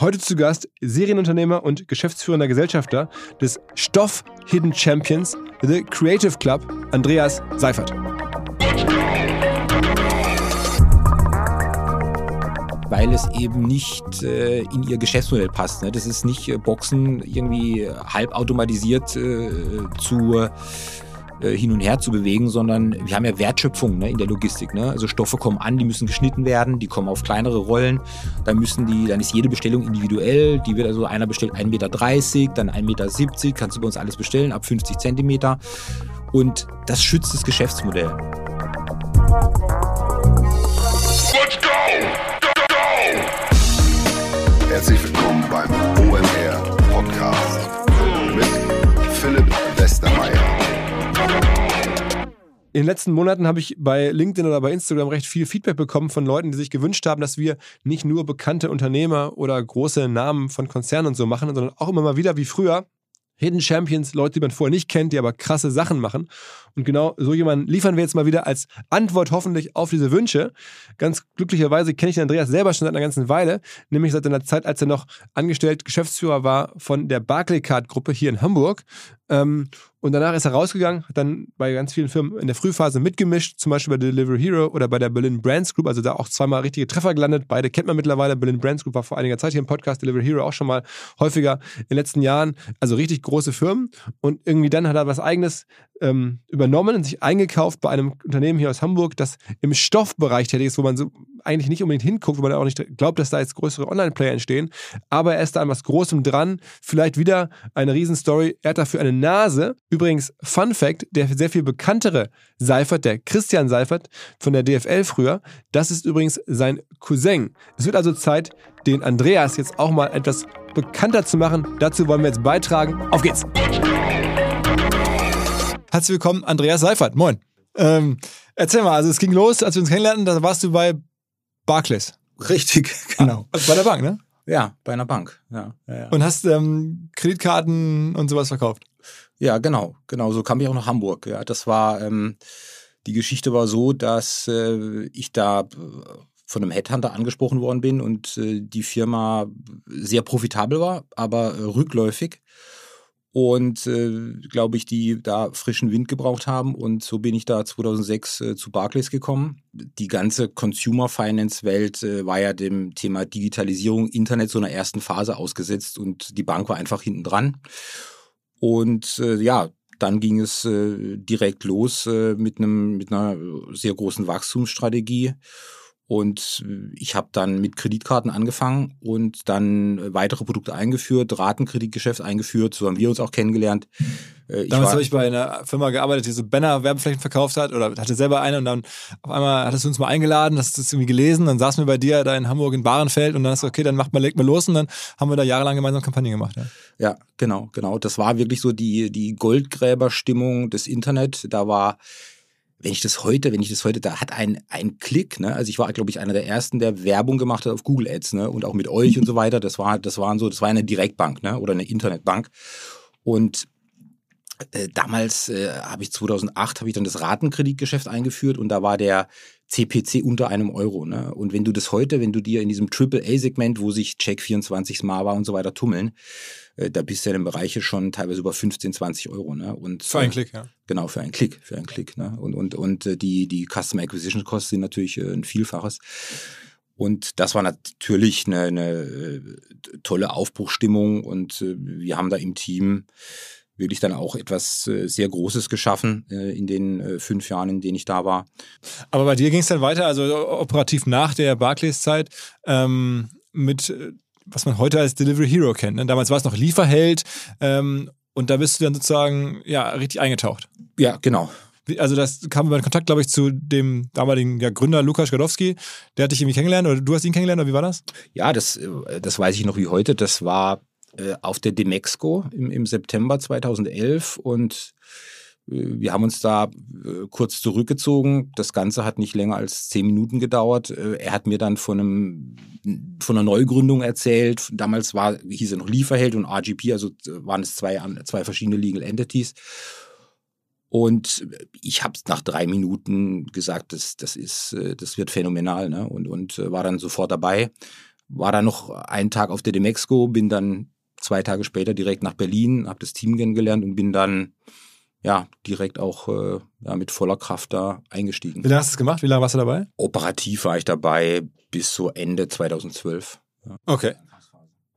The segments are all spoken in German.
Heute zu Gast Serienunternehmer und geschäftsführender Gesellschafter des Stoff Hidden Champions, The Creative Club, Andreas Seifert. weil es eben nicht äh, in ihr Geschäftsmodell passt. Ne? Das ist nicht äh, Boxen irgendwie halbautomatisiert äh, zu äh, hin und her zu bewegen, sondern wir haben ja Wertschöpfung ne, in der Logistik. Ne? Also Stoffe kommen an, die müssen geschnitten werden, die kommen auf kleinere Rollen. Dann müssen die, dann ist jede Bestellung individuell. Die wird also einer bestellt 1,30 Meter, dann 1,70 Meter, kannst du bei uns alles bestellen, ab 50 Zentimeter. Und das schützt das Geschäftsmodell. Let's go! Go, go! Herzlich willkommen beim In den letzten Monaten habe ich bei LinkedIn oder bei Instagram recht viel Feedback bekommen von Leuten, die sich gewünscht haben, dass wir nicht nur bekannte Unternehmer oder große Namen von Konzernen und so machen, sondern auch immer mal wieder wie früher Hidden Champions, Leute, die man vorher nicht kennt, die aber krasse Sachen machen. Und genau so jemanden liefern wir jetzt mal wieder als Antwort hoffentlich auf diese Wünsche. Ganz glücklicherweise kenne ich den Andreas selber schon seit einer ganzen Weile, nämlich seit einer Zeit, als er noch angestellt Geschäftsführer war von der Barclaycard-Gruppe hier in Hamburg. Ähm, und danach ist er rausgegangen, hat dann bei ganz vielen Firmen in der Frühphase mitgemischt, zum Beispiel bei Delivery Hero oder bei der Berlin Brands Group, also da auch zweimal richtige Treffer gelandet. Beide kennt man mittlerweile. Berlin Brands Group war vor einiger Zeit hier im Podcast, Delivery Hero auch schon mal häufiger in den letzten Jahren. Also richtig große Firmen. Und irgendwie dann hat er was Eigenes ähm, übernommen und sich eingekauft bei einem Unternehmen hier aus Hamburg, das im Stoffbereich tätig ist, wo man so eigentlich nicht unbedingt hinguckt, wo man auch nicht glaubt, dass da jetzt größere Online-Player entstehen. Aber er ist da an was Großem dran. Vielleicht wieder eine Riesenstory. Er hat dafür eine Nase. Übrigens, Fun Fact, der sehr viel bekanntere Seifert, der Christian Seifert von der DFL früher, das ist übrigens sein Cousin. Es wird also Zeit, den Andreas jetzt auch mal etwas bekannter zu machen. Dazu wollen wir jetzt beitragen. Auf geht's! Herzlich willkommen, Andreas Seifert. Moin. Ähm, erzähl mal, also es ging los, als wir uns kennenlernten, da warst du bei Barclays. Richtig, genau. Ah, bei der Bank, ne? Ja, bei einer Bank. Ja, ja, ja. Und hast ähm, Kreditkarten und sowas verkauft. Ja, genau, genau. So kam ich auch nach Hamburg. Ja, das war ähm, die Geschichte war so, dass äh, ich da äh, von einem Headhunter angesprochen worden bin und äh, die Firma sehr profitabel war, aber äh, rückläufig und äh, glaube ich, die da frischen Wind gebraucht haben. Und so bin ich da 2006 äh, zu Barclays gekommen. Die ganze Consumer Finance Welt äh, war ja dem Thema Digitalisierung, Internet so einer ersten Phase ausgesetzt und die Bank war einfach hinten dran. Und äh, ja, dann ging es äh, direkt los äh, mit einem mit einer sehr großen Wachstumsstrategie und ich habe dann mit Kreditkarten angefangen und dann äh, weitere Produkte eingeführt, Ratenkreditgeschäft eingeführt, so haben wir uns auch kennengelernt. Äh, ich Damals habe ich bei einer Firma gearbeitet, die so Banner-Werbeflächen verkauft hat oder hatte selber eine und dann auf einmal hattest du uns mal eingeladen, hast du es irgendwie gelesen, dann saßen wir bei dir da in Hamburg in Bahrenfeld und dann hast du, okay, dann macht mal, legt mal los und dann haben wir da jahrelang gemeinsam Kampagnen gemacht. Ja. ja, genau, genau. Das war wirklich so die, die Goldgräberstimmung des Internet. Da war wenn ich das heute, wenn ich das heute, da hat ein, ein Klick, ne? Also ich war, glaube ich, einer der ersten, der Werbung gemacht hat auf Google Ads, ne? Und auch mit euch und so weiter. Das war, das waren so, das war eine Direktbank, ne? Oder eine Internetbank. Und äh, damals äh, habe ich 2008 habe ich dann das Ratenkreditgeschäft eingeführt und da war der CPC unter einem Euro. Ne? Und wenn du das heute, wenn du dir in diesem AAA-Segment, wo sich Check 24 Smava und so weiter tummeln, äh, da bist du ja in Bereiche schon teilweise über 15, 20 Euro. Ne? Und, für einen äh, Klick, ja. Genau, für einen Klick, für einen Klick. Ne? Und, und, und äh, die, die Customer Acquisition Costs sind natürlich äh, ein Vielfaches. Und das war natürlich eine, eine tolle Aufbruchstimmung und wir haben da im Team wirklich dann auch etwas äh, sehr Großes geschaffen äh, in den äh, fünf Jahren, in denen ich da war. Aber bei dir ging es dann weiter, also operativ nach der Barclays-Zeit ähm, mit, was man heute als Delivery Hero kennt. Ne? Damals war es noch Lieferheld ähm, und da bist du dann sozusagen ja richtig eingetaucht. Ja, genau. Also das kam über den Kontakt, glaube ich, zu dem damaligen ja, Gründer Lukas Gadowski. Der hat dich irgendwie kennengelernt oder du hast ihn kennengelernt oder wie war das? Ja, das, das weiß ich noch wie heute. Das war äh, auf der Demexco im, im September 2011 und äh, wir haben uns da äh, kurz zurückgezogen. Das Ganze hat nicht länger als zehn Minuten gedauert. Er hat mir dann von, einem, von einer Neugründung erzählt. Damals war, hieß er noch Lieferheld und RGP, also waren es zwei, zwei verschiedene Legal Entities. Und ich habe nach drei Minuten gesagt, das, das, ist, das wird phänomenal ne? und, und war dann sofort dabei war dann noch einen Tag auf der Demexco, bin dann zwei Tage später direkt nach Berlin, habe das Team kennengelernt und bin dann ja direkt auch äh, ja, mit voller Kraft da eingestiegen. Wie lange hast du es gemacht? Wie lange warst du dabei? Operativ war ich dabei bis so Ende 2012. Ja. Okay.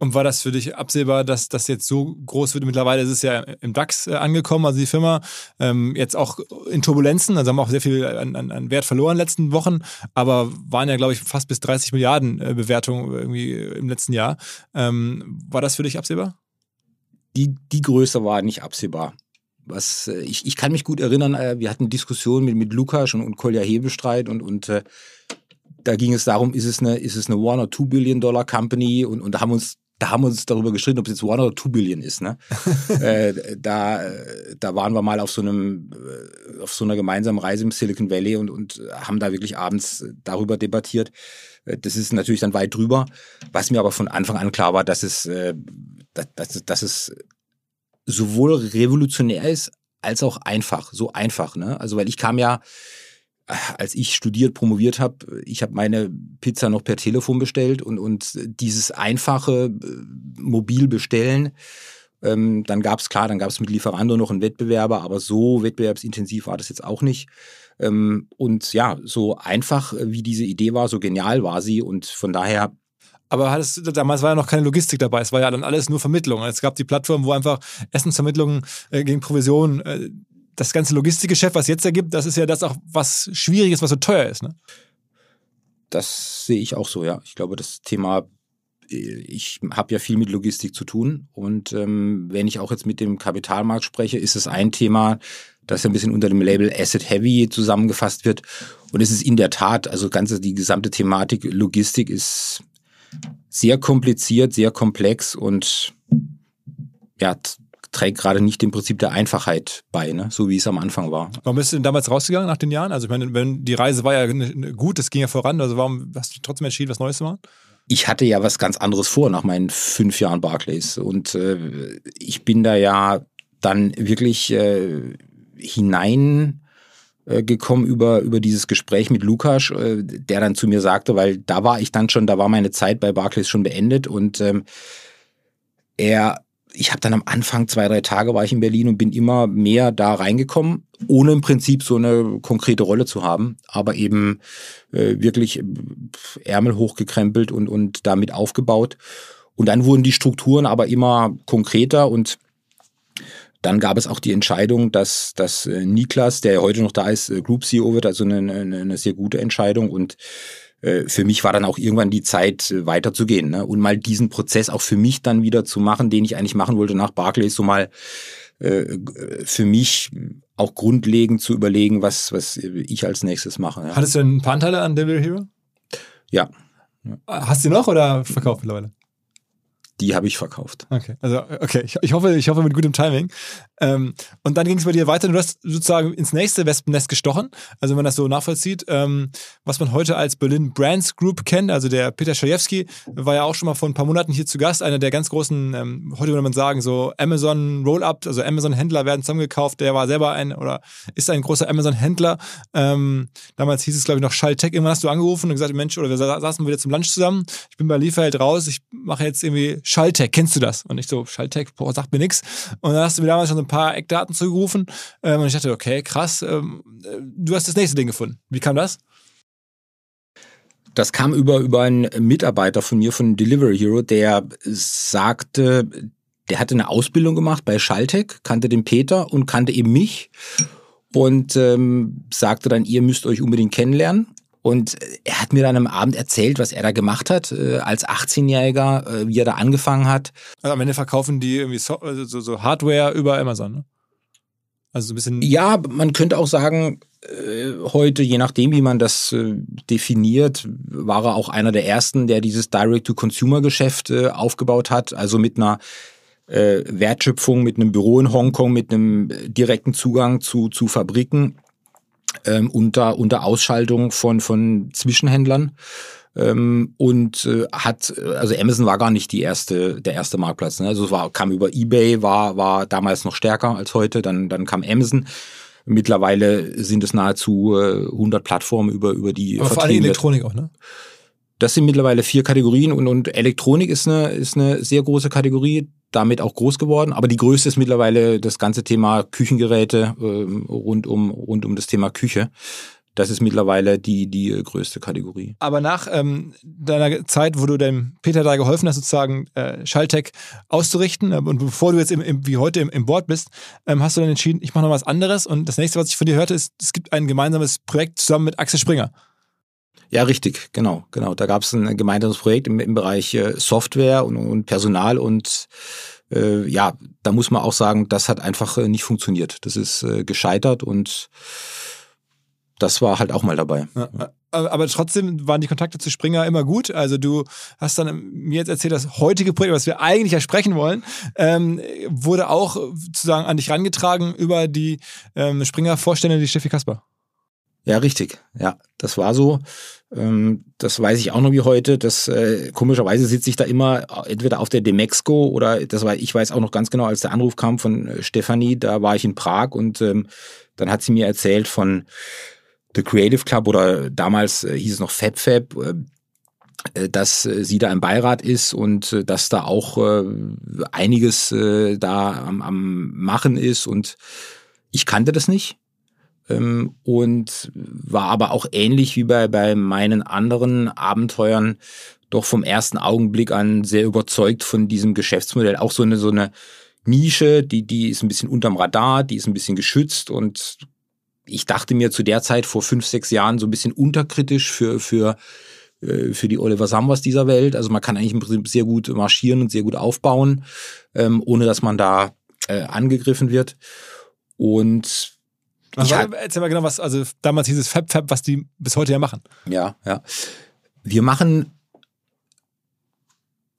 Und war das für dich absehbar, dass das jetzt so groß wird? Mittlerweile ist es ja im DAX äh, angekommen, also die Firma. Ähm, jetzt auch in Turbulenzen, also haben auch sehr viel an, an, an Wert verloren in den letzten Wochen, aber waren ja, glaube ich, fast bis 30 Milliarden äh, Bewertung irgendwie im letzten Jahr. Ähm, war das für dich absehbar? Die, die Größe war nicht absehbar. Was, äh, ich, ich kann mich gut erinnern, äh, wir hatten Diskussionen mit, mit Lukas und, und Kolja Hebestreit und, und äh, da ging es darum, ist es eine, ist es eine One or Two Billion Dollar Company und, und da haben uns da haben wir uns darüber gestritten, ob es jetzt One oder Two Billion ist. Ne? äh, da, da waren wir mal auf so einem, äh, auf so einer gemeinsamen Reise im Silicon Valley und, und haben da wirklich abends darüber debattiert. Äh, das ist natürlich dann weit drüber. Was mir aber von Anfang an klar war, dass es, äh, dass, dass, dass es sowohl revolutionär ist als auch einfach, so einfach. Ne? Also weil ich kam ja als ich studiert, promoviert habe, ich habe meine Pizza noch per Telefon bestellt und, und dieses einfache äh, mobil bestellen, ähm, dann gab es klar, dann gab es mit Lieferando noch einen Wettbewerber, aber so wettbewerbsintensiv war das jetzt auch nicht. Ähm, und ja, so einfach wie diese Idee war, so genial war sie und von daher aber hattest, damals war ja noch keine Logistik dabei. Es war ja dann alles nur Vermittlung. Es gab die Plattform, wo einfach Essensvermittlungen äh, gegen Provision äh, das ganze Logistikgeschäft, was jetzt ergibt, das ist ja das auch, was schwierig ist, was so teuer ist. Ne? Das sehe ich auch so, ja. Ich glaube, das Thema, äh, ich habe ja viel mit Logistik zu tun und ähm, wenn ich auch jetzt mit dem Kapitalmarkt spreche, ist es ein Thema, das ein bisschen unter dem Label Asset Heavy zusammengefasst wird. Und es ist in der Tat, also ganze die gesamte Thematik Logistik ist sehr kompliziert, sehr komplex und ja, trägt gerade nicht dem Prinzip der Einfachheit bei, ne? so wie es am Anfang war. Warum bist du denn damals rausgegangen nach den Jahren? Also ich meine, wenn die Reise war ja gut, es ging ja voran, also warum hast du trotzdem entschieden, was Neues zu machen? Ich hatte ja was ganz anderes vor nach meinen fünf Jahren Barclays und äh, ich bin da ja dann wirklich äh, hinein äh, gekommen über, über dieses Gespräch mit Lukas, äh, der dann zu mir sagte, weil da war ich dann schon, da war meine Zeit bei Barclays schon beendet und ähm, er ich habe dann am Anfang zwei, drei Tage war ich in Berlin und bin immer mehr da reingekommen, ohne im Prinzip so eine konkrete Rolle zu haben, aber eben äh, wirklich äh, Ärmel hochgekrempelt und, und damit aufgebaut. Und dann wurden die Strukturen aber immer konkreter und dann gab es auch die Entscheidung, dass, dass äh, Niklas, der heute noch da ist, äh, Group CEO wird, also eine, eine, eine sehr gute Entscheidung und für mich war dann auch irgendwann die Zeit, äh, weiterzugehen ne? und mal diesen Prozess auch für mich dann wieder zu machen, den ich eigentlich machen wollte nach Barclays, so mal äh, für mich auch grundlegend zu überlegen, was, was ich als nächstes mache. Ja. Hattest du ein paar Anteile an Delivery Hero? Ja. Hast du noch oder verkauft mittlerweile? Die habe ich verkauft. Okay, also okay, ich, ich, hoffe, ich hoffe mit gutem Timing. Ähm, und dann ging es bei dir weiter. Du hast sozusagen ins nächste Wespennest gestochen. Also wenn man das so nachvollzieht, ähm, was man heute als Berlin Brands Group kennt. Also der Peter Schajewski war ja auch schon mal vor ein paar Monaten hier zu Gast. Einer der ganz großen, ähm, heute würde man sagen, so Amazon Roll-up, also Amazon Händler werden zusammengekauft. Der war selber ein oder ist ein großer Amazon Händler. Ähm, damals hieß es glaube ich noch Schalltech. Irgendwann hast du angerufen und gesagt, Mensch, oder wir saßen wieder zum Lunch zusammen. Ich bin bei Lieferheld raus. Ich mache jetzt irgendwie Schalltech, kennst du das? Und ich so, Schalltech, boah, sagt mir nix. Und dann hast du mir damals schon ein paar Eckdaten zugerufen. Ähm, und ich dachte, okay, krass, ähm, äh, du hast das nächste Ding gefunden. Wie kam das? Das kam über, über einen Mitarbeiter von mir von Delivery Hero, der sagte, der hatte eine Ausbildung gemacht bei Schalltech, kannte den Peter und kannte eben mich und ähm, sagte dann, ihr müsst euch unbedingt kennenlernen. Und er hat mir dann am Abend erzählt, was er da gemacht hat äh, als 18-Jähriger, äh, wie er da angefangen hat. Also am Ende verkaufen die irgendwie so, also so, so Hardware über Amazon, ne? Also so ein bisschen. Ja, man könnte auch sagen, äh, heute, je nachdem, wie man das äh, definiert, war er auch einer der ersten, der dieses Direct-to-Consumer-Geschäft äh, aufgebaut hat. Also mit einer äh, Wertschöpfung, mit einem Büro in Hongkong, mit einem direkten Zugang zu, zu Fabriken ähm, unter, unter Ausschaltung von, von Zwischenhändlern. Ähm, und äh, hat, also Amazon war gar nicht die erste, der erste Marktplatz. Ne? Also es war, kam über Ebay, war, war damals noch stärker als heute, dann, dann kam Amazon. Mittlerweile sind es nahezu äh, 100 Plattformen über, über die Aber vor allem Elektronik auch, ne? Das sind mittlerweile vier Kategorien und, und Elektronik ist eine, ist eine sehr große Kategorie, damit auch groß geworden. Aber die größte ist mittlerweile das ganze Thema Küchengeräte äh, rund, um, rund um das Thema Küche. Das ist mittlerweile die, die größte Kategorie. Aber nach ähm, deiner Zeit, wo du dem Peter da geholfen hast, sozusagen äh, Schalltech auszurichten, äh, und bevor du jetzt im, im, wie heute im, im Board bist, ähm, hast du dann entschieden, ich mache noch was anderes. Und das nächste, was ich von dir hörte, ist, es gibt ein gemeinsames Projekt zusammen mit Axel Springer. Ja, richtig, genau, genau. Da gab es ein gemeinsames Projekt im, im Bereich äh, Software und, und Personal und äh, ja, da muss man auch sagen, das hat einfach äh, nicht funktioniert. Das ist äh, gescheitert und das war halt auch mal dabei. Ja, aber trotzdem waren die Kontakte zu Springer immer gut. Also du hast dann mir jetzt erzählt, das heutige Projekt, was wir eigentlich ja sprechen wollen, ähm, wurde auch sozusagen an dich rangetragen über die ähm, Springer-Vorständin, die Steffi Kasper. Ja, richtig. Ja, das war so. Ähm, das weiß ich auch noch wie heute. Das äh, komischerweise sitze ich da immer entweder auf der Demexco oder das war, ich weiß auch noch ganz genau, als der Anruf kam von äh, Stefanie, da war ich in Prag und ähm, dann hat sie mir erzählt von The Creative Club oder damals äh, hieß es noch FabFab, äh, äh, dass äh, sie da im Beirat ist und äh, dass da auch äh, einiges äh, da am, am Machen ist und ich kannte das nicht ähm, und war aber auch ähnlich wie bei, bei meinen anderen Abenteuern doch vom ersten Augenblick an sehr überzeugt von diesem Geschäftsmodell. Auch so eine, so eine Nische, die, die ist ein bisschen unterm Radar, die ist ein bisschen geschützt und ich dachte mir zu der Zeit vor fünf, sechs Jahren so ein bisschen unterkritisch für, für, äh, für die Oliver Sambas dieser Welt. Also man kann eigentlich im Prinzip sehr gut marschieren und sehr gut aufbauen, ähm, ohne dass man da äh, angegriffen wird. Und also, ich erzähl mal genau, was, also damals hieß es Fab Fab, was die bis heute ja machen. Ja, ja. Wir machen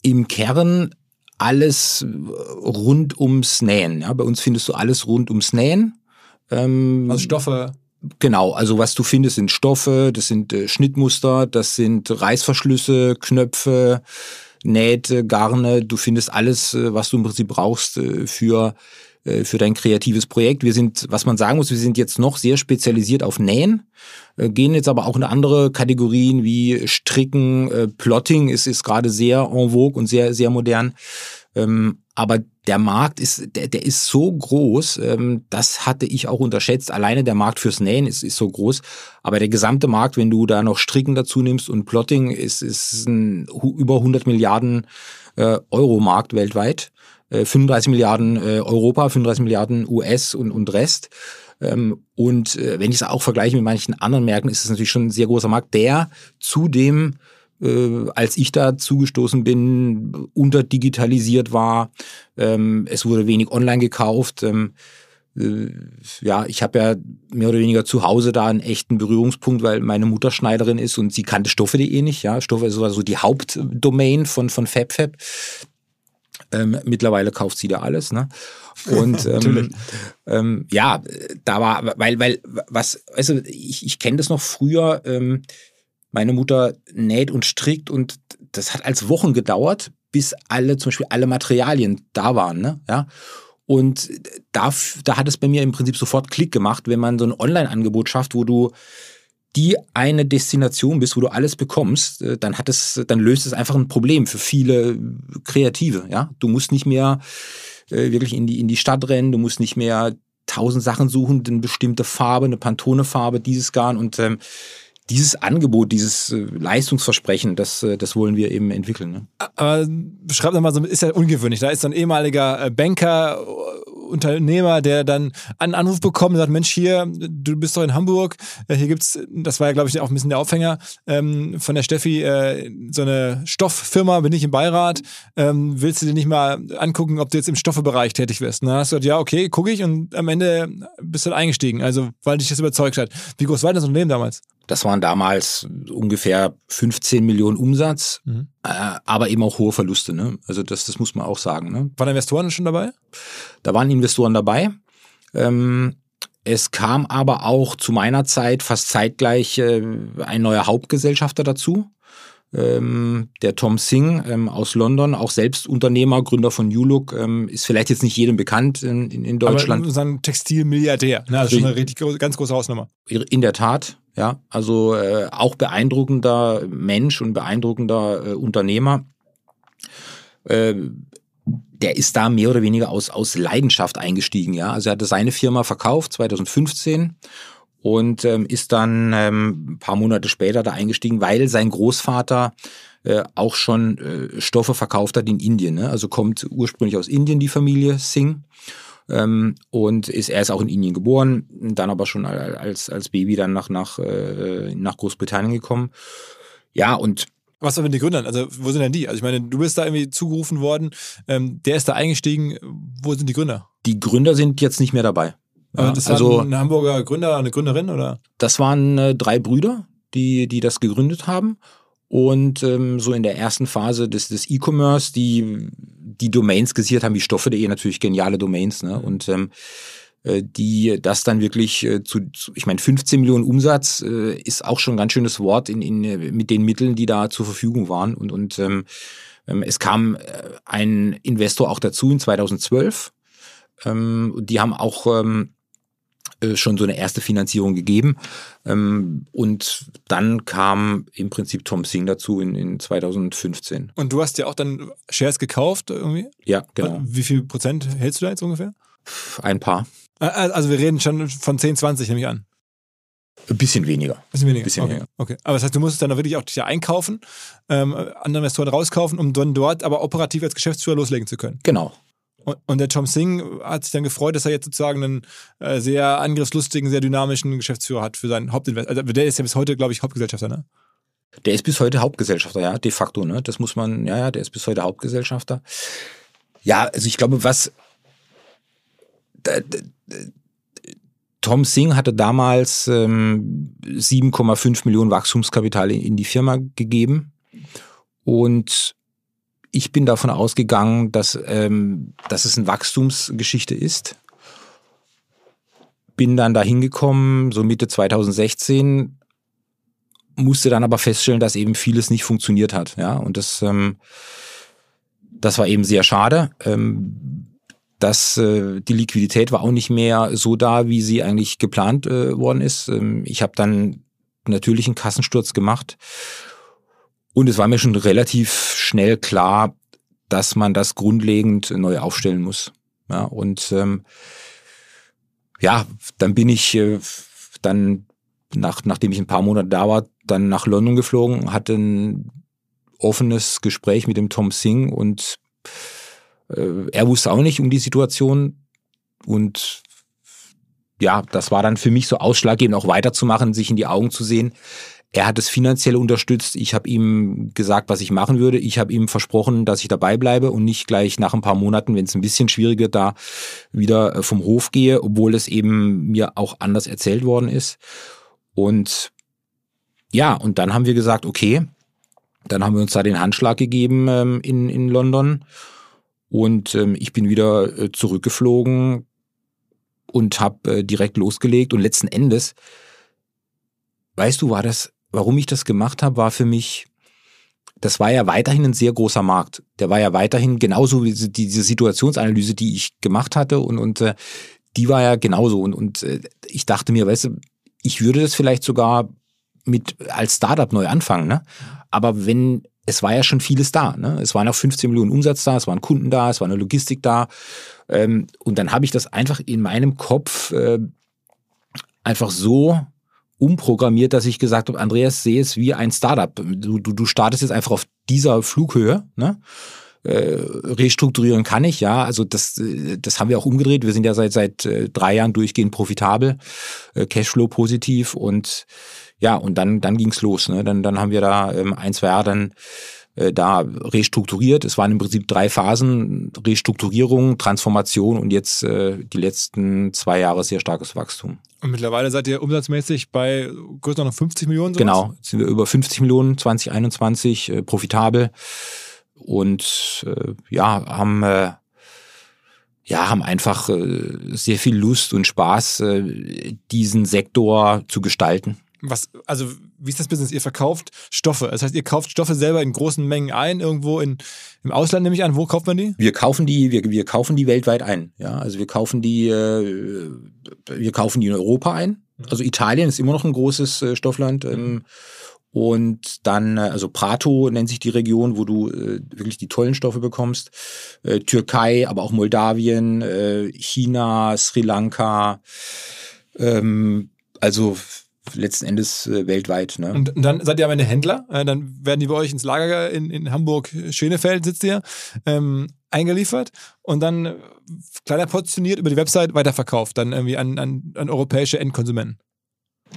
im Kern alles rund ums Nähen. Ja, bei uns findest du alles rund ums Nähen. Ähm, also Stoffe. Genau, also was du findest sind Stoffe, das sind äh, Schnittmuster, das sind Reißverschlüsse, Knöpfe, Nähte, Garne. Du findest alles, äh, was du im Prinzip brauchst äh, für für dein kreatives Projekt. Wir sind, was man sagen muss, wir sind jetzt noch sehr spezialisiert auf Nähen, äh, gehen jetzt aber auch in andere Kategorien wie Stricken, äh, Plotting ist, ist gerade sehr en vogue und sehr, sehr modern. Ähm, aber der Markt ist, der, der ist so groß, ähm, das hatte ich auch unterschätzt. Alleine der Markt fürs Nähen ist, ist so groß. Aber der gesamte Markt, wenn du da noch Stricken dazu nimmst und Plotting, ist, ist ein über 100 Milliarden äh, Euro Markt weltweit. 35 äh, Milliarden äh, Europa, 35 Milliarden US und, und Rest. Ähm, und äh, wenn ich es auch vergleiche mit manchen anderen Märkten, ist es natürlich schon ein sehr großer Markt, der zudem äh, als ich da zugestoßen bin, unterdigitalisiert war. Ähm, es wurde wenig online gekauft. Ähm, äh, ja, ich habe ja mehr oder weniger zu Hause da einen echten Berührungspunkt, weil meine Mutter Schneiderin ist und sie kannte Stoffe.de nicht. Ja, Stoffe ist so die Hauptdomain von von FabFab. Ähm, mittlerweile kauft sie da alles, ne? Und ähm, ähm, ja, da war, weil, weil, was, also ich, ich kenne das noch früher, ähm, meine Mutter näht und strickt und das hat als Wochen gedauert, bis alle, zum Beispiel alle Materialien da waren, ne? Ja. Und da, da hat es bei mir im Prinzip sofort Klick gemacht, wenn man so ein Online-Angebot schafft, wo du die eine Destination bist, wo du alles bekommst, äh, dann hat es, dann löst es einfach ein Problem für viele Kreative. Ja, du musst nicht mehr äh, wirklich in die in die Stadt rennen, du musst nicht mehr tausend Sachen suchen, eine bestimmte Farbe, eine Pantone-Farbe, dieses Garn und ähm, dieses Angebot, dieses äh, Leistungsversprechen, das, äh, das wollen wir eben entwickeln. Ne? Aber beschreib doch mal so, ist ja ungewöhnlich. Da ist so ein ehemaliger äh, Banker, Unternehmer, der dann einen Anruf bekommt und sagt, Mensch, hier, du bist doch in Hamburg, hier gibt's, das war ja, glaube ich, auch ein bisschen der Aufhänger ähm, von der Steffi, äh, so eine Stofffirma, bin ich im Beirat, ähm, willst du dir nicht mal angucken, ob du jetzt im Stoffebereich tätig wirst? Dann hast du gesagt, ja, okay, gucke ich und am Ende bist du dann eingestiegen, also weil dich das überzeugt hat. Wie groß war das Unternehmen damals? Das waren damals ungefähr 15 Millionen Umsatz, mhm. äh, aber eben auch hohe Verluste. Ne? Also das, das muss man auch sagen. Ne? Waren Investoren schon dabei? Da waren Investoren dabei. Ähm, es kam aber auch zu meiner Zeit fast zeitgleich äh, ein neuer Hauptgesellschafter dazu. Ähm, der Tom Singh ähm, aus London, auch selbst Unternehmer, Gründer von New ähm, ist vielleicht jetzt nicht jedem bekannt in, in, in Deutschland. Aber so ein Textilmilliardär, ne? also schon eine richtig ganz große Hausnummer. In der Tat, Ja, also äh, auch beeindruckender Mensch und beeindruckender äh, Unternehmer. Äh, der ist da mehr oder weniger aus, aus Leidenschaft eingestiegen. Ja, also er hatte seine Firma verkauft 2015 und ähm, ist dann ähm, ein paar Monate später da eingestiegen, weil sein Großvater äh, auch schon äh, Stoffe verkauft hat in Indien. Ne? Also kommt ursprünglich aus Indien die Familie Singh. Ähm, und ist, er ist auch in Indien geboren, dann aber schon als, als Baby dann nach, nach, äh, nach Großbritannien gekommen. Ja, und was aber mit den Gründern? Also, wo sind denn die? Also, ich meine, du bist da irgendwie zugerufen worden, ähm, der ist da eingestiegen. Wo sind die Gründer? Die Gründer sind jetzt nicht mehr dabei. Ja, das also, ein Hamburger Gründer, eine Gründerin, oder? Das waren äh, drei Brüder, die, die das gegründet haben. Und ähm, so in der ersten Phase des, des E-Commerce, die die Domains gesichert haben, wie Stoffe.de natürlich geniale Domains, ne? Und ähm, äh, die das dann wirklich äh, zu, zu ich meine 15 Millionen Umsatz äh, ist auch schon ein ganz schönes Wort in, in mit den Mitteln, die da zur Verfügung waren und und ähm, ähm es kam ein Investor auch dazu in 2012. Ähm, die haben auch ähm, äh, schon so eine erste Finanzierung gegeben. Ähm, und dann kam im Prinzip Tom Singh dazu in, in 2015. Und du hast ja auch dann Shares gekauft irgendwie? Ja, genau. Wie viel Prozent hältst du da jetzt ungefähr? Ein paar. Also wir reden schon von 10, 20, nehme ich an. Ein bisschen weniger. Ein bisschen weniger. Bisschen okay. weniger. okay. Aber das heißt, du musstest dann wirklich auch dich einkaufen, ähm, andere Investoren rauskaufen, um dann dort aber operativ als Geschäftsführer loslegen zu können. Genau. Und, der Tom Singh hat sich dann gefreut, dass er jetzt sozusagen einen äh, sehr angriffslustigen, sehr dynamischen Geschäftsführer hat für seinen Hauptinvestor. Also der ist ja bis heute, glaube ich, Hauptgesellschafter, ne? Der ist bis heute Hauptgesellschafter, ja, de facto, ne? Das muss man, ja, ja, der ist bis heute Hauptgesellschafter. Ja, also ich glaube, was da, da, Tom Singh hatte damals ähm, 7,5 Millionen Wachstumskapital in, in die Firma gegeben und ich bin davon ausgegangen, dass, ähm, dass es eine Wachstumsgeschichte ist. Bin dann da hingekommen, so Mitte 2016, musste dann aber feststellen, dass eben vieles nicht funktioniert hat. Ja, und das, ähm, das war eben sehr schade. Ähm, dass äh, die Liquidität war auch nicht mehr so da, wie sie eigentlich geplant äh, worden ist. Ähm, ich habe dann natürlich einen Kassensturz gemacht und es war mir schon relativ schnell klar, dass man das grundlegend neu aufstellen muss. Ja, und ähm, ja, dann bin ich äh, dann, nach, nachdem ich ein paar Monate da war, dann nach London geflogen, hatte ein offenes Gespräch mit dem Tom Singh und äh, er wusste auch nicht um die Situation und ja, das war dann für mich so ausschlaggebend, auch weiterzumachen, sich in die Augen zu sehen. Er hat es finanziell unterstützt. Ich habe ihm gesagt, was ich machen würde. Ich habe ihm versprochen, dass ich dabei bleibe und nicht gleich nach ein paar Monaten, wenn es ein bisschen schwieriger da wieder äh, vom Hof gehe, obwohl es eben mir auch anders erzählt worden ist. Und ja, und dann haben wir gesagt, okay, dann haben wir uns da den Handschlag gegeben ähm, in, in London und ähm, ich bin wieder äh, zurückgeflogen und habe äh, direkt losgelegt und letzten Endes, weißt du, war das warum ich das gemacht habe, war für mich, das war ja weiterhin ein sehr großer Markt. Der war ja weiterhin genauso wie diese Situationsanalyse, die ich gemacht hatte und, und äh, die war ja genauso. Und, und äh, ich dachte mir, weißt du, ich würde das vielleicht sogar mit als Startup neu anfangen, ne? Aber wenn es war ja schon vieles da, ne? Es waren auch 15 Millionen Umsatz da, es waren Kunden da, es war eine Logistik da. Ähm, und dann habe ich das einfach in meinem Kopf äh, einfach so umprogrammiert, dass ich gesagt habe, Andreas, sehe es wie ein Startup. Du, du, du startest jetzt einfach auf dieser Flughöhe, ne? Äh, restrukturieren kann ich, ja. Also das, äh, das haben wir auch umgedreht. Wir sind ja seit seit äh, drei Jahren durchgehend profitabel, äh, Cashflow positiv und ja, und dann, dann ging's los. Ne? Dann, dann haben wir da ähm, ein, zwei Jahre dann äh, da restrukturiert. Es waren im Prinzip drei Phasen, Restrukturierung, Transformation und jetzt äh, die letzten zwei Jahre sehr starkes Wachstum. Und mittlerweile seid ihr umsatzmäßig bei größer noch 50 Millionen? Sowas? Genau, sind wir über 50 Millionen 2021, äh, profitabel und äh, ja, haben äh, ja, haben einfach äh, sehr viel Lust und Spaß, äh, diesen Sektor zu gestalten Was, also, wie ist das Business? Ihr verkauft Stoffe. Das heißt, ihr kauft Stoffe selber in großen Mengen ein, irgendwo in, im Ausland nehme ich an. Wo kauft man die? Wir kaufen die, wir, wir kaufen die weltweit ein. Ja, also wir kaufen die, äh, wir kaufen die in Europa ein. Also Italien ist immer noch ein großes äh, Stoffland. Ähm, und dann, äh, also Prato nennt sich die Region, wo du äh, wirklich die tollen Stoffe bekommst. Äh, Türkei, aber auch Moldawien, äh, China, Sri Lanka. Ähm, also letzten Endes äh, weltweit. Ne? Und dann seid ihr am Ende Händler. Äh, dann werden die bei euch ins Lager in, in Hamburg-Schönefeld, sitzt ihr, ähm, eingeliefert und dann äh, kleiner portioniert über die Website weiterverkauft, dann irgendwie an, an, an europäische Endkonsumenten.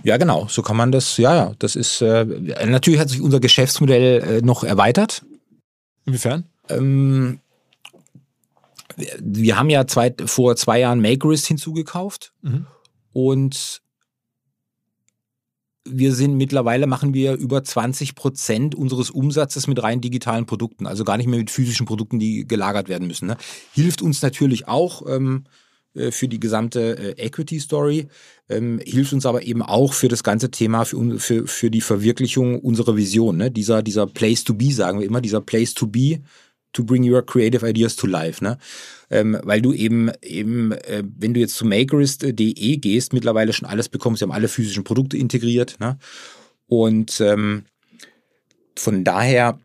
Ja, genau, so kann man das, ja, ja, das ist, äh, natürlich hat sich unser Geschäftsmodell äh, noch erweitert. Inwiefern? Ähm, wir, wir haben ja zwei, vor zwei Jahren Makerist hinzugekauft Mhm. und wir sind mittlerweile machen wir über 20 Prozent unseres Umsatzes mit rein digitalen Produkten, also gar nicht mehr mit physischen Produkten, die gelagert werden müssen. Ne? Hilft uns natürlich auch ähm, äh, für die gesamte äh, Equity Story, ähm, hilft uns aber eben auch für das ganze Thema, für, für, für die Verwirklichung unserer Vision. Ne? Dieser, dieser Place to be, sagen wir immer, dieser Place to be to bring your creative ideas to life, ne? Ähm, weil du eben eben, äh, wenn du jetzt zu Makerist.de gehst, mittlerweile schon alles bekommst, wir haben alle physischen Produkte integriert, ne? Und ähm, von daher,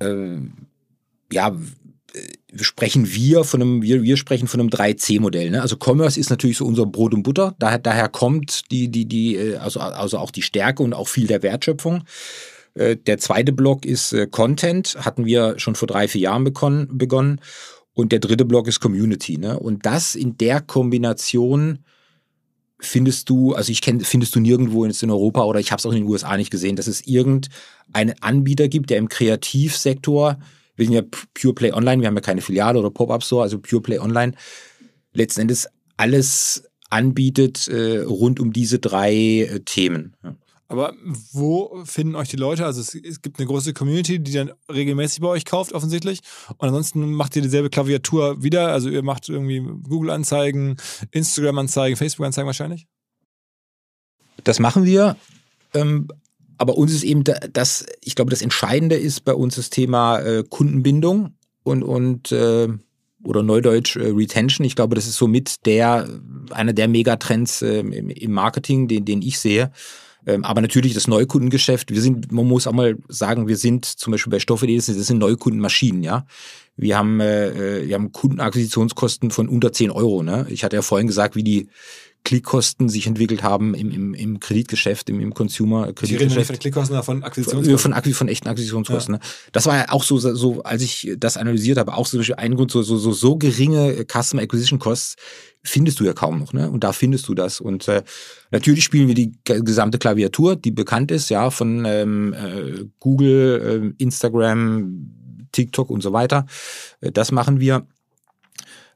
äh, ja, äh, sprechen wir von einem, wir, wir sprechen von einem 3C-Modell. Ne? Also Commerce ist natürlich so unser Brot und Butter. Daher, daher kommt die, die, die, äh, also, also auch die Stärke und auch viel der Wertschöpfung. Äh, Der zweite Block ist äh, Content, hatten wir schon vor drei, vier Jahren begonnen. Und der dritte Block ist Community. Ne? Und das in der Kombination findest du, also ich kenne, findest du nirgendwo in Europa oder ich habe es auch in den USA nicht gesehen, dass es irgendeinen Anbieter gibt, der im Kreativsektor, wir sind ja Pure Play Online, wir haben ja keine Filiale oder Pop-Up Store, also Pure Play Online, letzten Endes alles anbietet äh, rund um diese drei äh, Themen. Ja. Aber wo finden euch die Leute? Also es, es gibt eine große Community, die dann regelmäßig bei euch kauft, offensichtlich. Und ansonsten macht ihr dieselbe Klaviatur wieder. Also ihr macht irgendwie Google-Anzeigen, Instagram-Anzeigen, Facebook-Anzeigen wahrscheinlich. Das machen wir. Ähm, aber uns ist eben da- das, ich glaube, das Entscheidende ist bei uns das Thema äh, Kundenbindung und, und äh, oder Neudeutsch äh, Retention. Ich glaube, das ist somit der, einer der Megatrends äh, im, im Marketing, den, den ich sehe. Ähm, aber natürlich das Neukundengeschäft. Wir sind, man muss auch mal sagen, wir sind zum Beispiel bei Stoffe, das sind das sind Neukundenmaschinen, ja. Wir haben, äh, äh, wir haben Kundenakquisitionskosten von unter 10 Euro. Ne? Ich hatte ja vorhin gesagt, wie die Klickkosten sich entwickelt haben im, im, im Kreditgeschäft, im, im Ich rede nicht Consumer-Kreditgeschäft. von Klickkosten, sondern von Von, Akquisitionskosten. von, Akqui- von echten Akquisitionskosten. Ne? Das war ja auch so, so, als ich das analysiert habe, auch so ein Grund, so, so, so, so geringe Customer Acquisition Costs findest du ja kaum noch, ne? Und da findest du das. Und äh, natürlich spielen wir die ge- gesamte Klaviatur, die bekannt ist, ja, von ähm, äh, Google, äh, Instagram, TikTok und so weiter. Äh, das machen wir.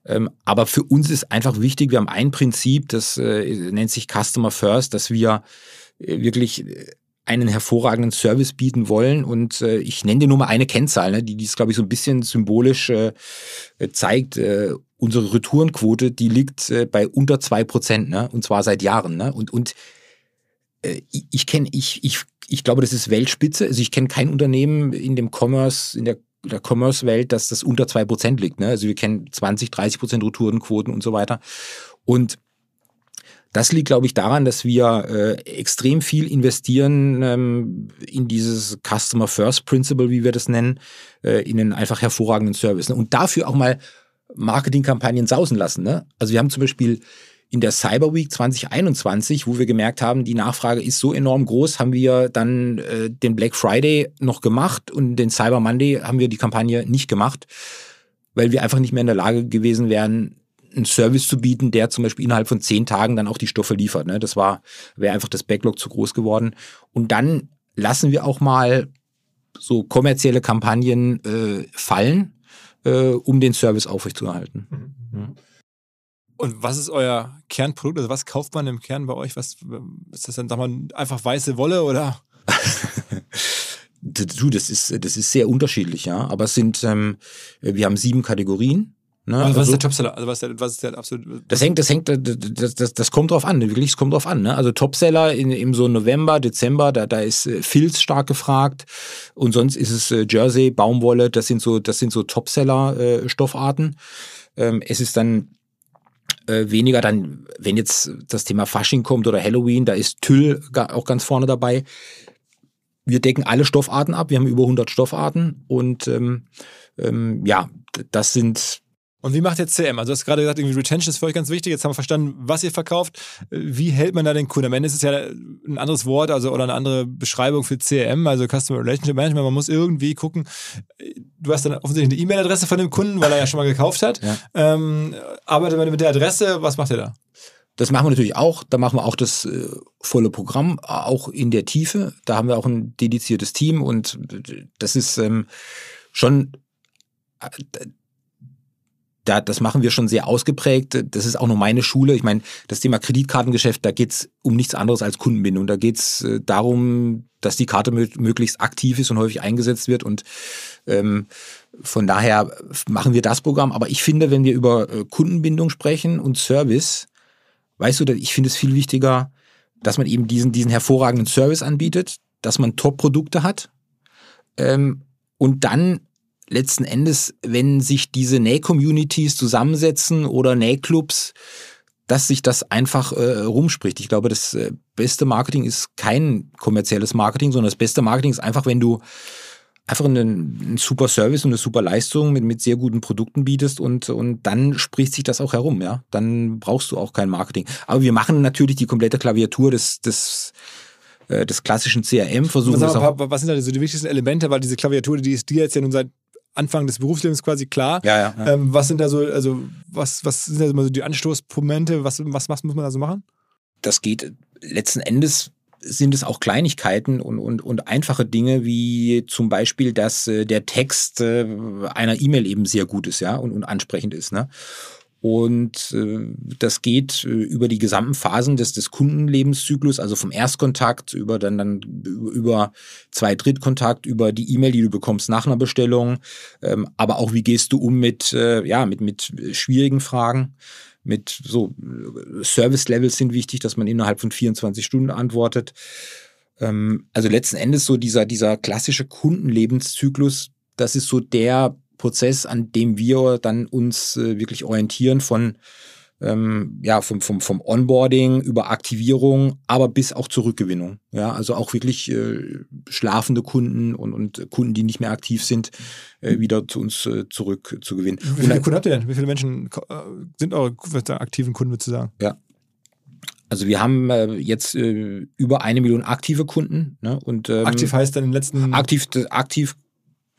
Ähm, aber für uns ist einfach wichtig, wir haben ein Prinzip, das äh, nennt sich Customer First, dass wir äh, wirklich äh, einen hervorragenden Service bieten wollen. Und äh, ich nenne dir nur mal eine Kennzahl, ne, die dies, glaube ich, so ein bisschen symbolisch äh, zeigt. Äh, unsere Retourenquote, die liegt äh, bei unter zwei Prozent, ne? und zwar seit Jahren. Ne? Und, und äh, ich, ich kenne, ich, ich, ich glaube, das ist Weltspitze. Also ich kenne kein Unternehmen in dem Commerce, in der der Commerce-Welt, dass das unter zwei Prozent liegt. Ne? Also wir kennen 20, 30 Prozent Retourenquoten und so weiter. Und das liegt, glaube ich, daran, dass wir äh, extrem viel investieren ähm, in dieses Customer First Principle, wie wir das nennen, äh, in einen einfach hervorragenden Service. Ne? Und dafür auch mal Marketingkampagnen sausen lassen. Ne? Also wir haben zum Beispiel in der Cyber Week 2021, wo wir gemerkt haben, die Nachfrage ist so enorm groß, haben wir dann äh, den Black Friday noch gemacht und den Cyber Monday haben wir die Kampagne nicht gemacht, weil wir einfach nicht mehr in der Lage gewesen wären, einen Service zu bieten, der zum Beispiel innerhalb von zehn Tagen dann auch die Stoffe liefert. Ne? Das war, wäre einfach das Backlog zu groß geworden. Und dann lassen wir auch mal so kommerzielle Kampagnen äh, fallen, äh, um den Service aufrechtzuerhalten. Und was ist euer Kernprodukt? Also was kauft man im Kern bei euch? Was ist das dann, sag mal, einfach weiße Wolle oder? Du, das ist, das ist sehr unterschiedlich, ja. Aber es sind, ähm, wir haben sieben Kategorien. Ne? Also was ist Also- der Topseller? Also was ist der, was ist der absolut. Das hängt, das hängt, das, das, das kommt drauf an, wirklich, es kommt drauf an. Ne? Also Topseller in, im so November, Dezember, da, da ist äh, Filz stark gefragt und sonst ist es äh, Jersey, Baumwolle, das sind so, das sind so Topseller-Stoffarten. ähm, es ist dann äh, weniger dann, wenn jetzt das Thema Fasching kommt oder Halloween, da ist Tüll auch ganz vorne dabei. Wir decken alle Stoffarten ab, wir haben über 100 Stoffarten und ähm, ähm, ja, das sind Und wie macht jetzt CM? Also du hast gerade gesagt, irgendwie Retention ist für euch ganz wichtig. Jetzt haben wir verstanden, was ihr verkauft. Wie hält man da den Kunden? Am Ende ist es ja ein anderes Wort, also oder eine andere Beschreibung für CRM, also Customer Relationship Management. Man muss irgendwie gucken. Du hast dann offensichtlich eine E-Mail-Adresse von dem Kunden, weil er ja schon mal gekauft hat. Ja. Ähm, arbeitet man mit der Adresse? Was macht ihr da? Das machen wir natürlich auch. Da machen wir auch das äh, volle Programm, auch in der Tiefe. Da haben wir auch ein dediziertes Team und äh, das ist ähm, schon, äh, da, das machen wir schon sehr ausgeprägt. Das ist auch noch meine Schule. Ich meine, das Thema Kreditkartengeschäft, da geht's um nichts anderes als Kundenbindung. Da geht's äh, darum, dass die Karte mö möglichst aktiv ist und häufig eingesetzt wird und ähm, von daher machen wir das Programm. Aber ich finde, wenn wir über äh, Kundenbindung sprechen und Service, weißt du, ich finde es viel wichtiger, dass man eben diesen, diesen hervorragenden Service anbietet, dass man Top-Produkte hat ähm, und dann letzten Endes, wenn sich diese Näh-Communities zusammensetzen oder Nähclubs, dass sich das einfach äh, rumspricht. Ich glaube, das äh, beste Marketing ist kein kommerzielles Marketing, sondern das beste Marketing ist einfach, wenn du einfach einen, einen super Service und eine super Leistung mit, mit sehr guten Produkten bietest und, und dann spricht sich das auch herum, ja. Dann brauchst du auch kein Marketing. Aber wir machen natürlich die komplette Klaviatur des, des, äh, des klassischen CRM, versuchen Was, was sind da so die wichtigsten Elemente? Weil diese Klaviatur, die ist dir jetzt ja nun seit Anfang des Berufslebens quasi klar. Ja, ja. ja. Ähm, was sind da so, also was, was sind da immer so die Anstoßmomente? Was, was, was muss man da so machen? das geht letzten Endes sind es auch Kleinigkeiten und, und, und einfache Dinge, wie zum Beispiel, dass äh, der Text äh, einer E-Mail eben sehr gut ist, ja, und, und ansprechend ist, ne? Und äh, das geht äh, über die gesamten Phasen des, des Kundenlebenszyklus, also vom Erstkontakt über dann, dann über zwei Drittkontakt, über die E-Mail, die du bekommst nach einer Bestellung, ähm, aber auch wie gehst du um mit, äh, ja, mit, mit schwierigen Fragen mit so äh, Service-Levels sind wichtig, dass man innerhalb von 24 Stunden antwortet. Ähm, also letzten Endes so dieser, dieser klassische Kundenlebenszyklus, das ist so der Prozess, an dem wir dann uns äh, wirklich orientieren von ähm, ja, vom, vom, vom Onboarding über Aktivierung, aber bis auch zur Rückgewinnung. Ja, also auch wirklich äh, schlafende Kunden und, und Kunden, die nicht mehr aktiv sind, äh, wieder zu uns äh, zurück zu gewinnen. Wie Und viele dann- Kunden habt ihr denn? Wie viele Menschen äh, sind eure aktiven Kunden, würdest du sagen? Also wir haben äh, jetzt äh, über eine Million aktive Kunden. Ne? Und, ähm, Aktiv heißt dann in den letzten. aktiv, aktiv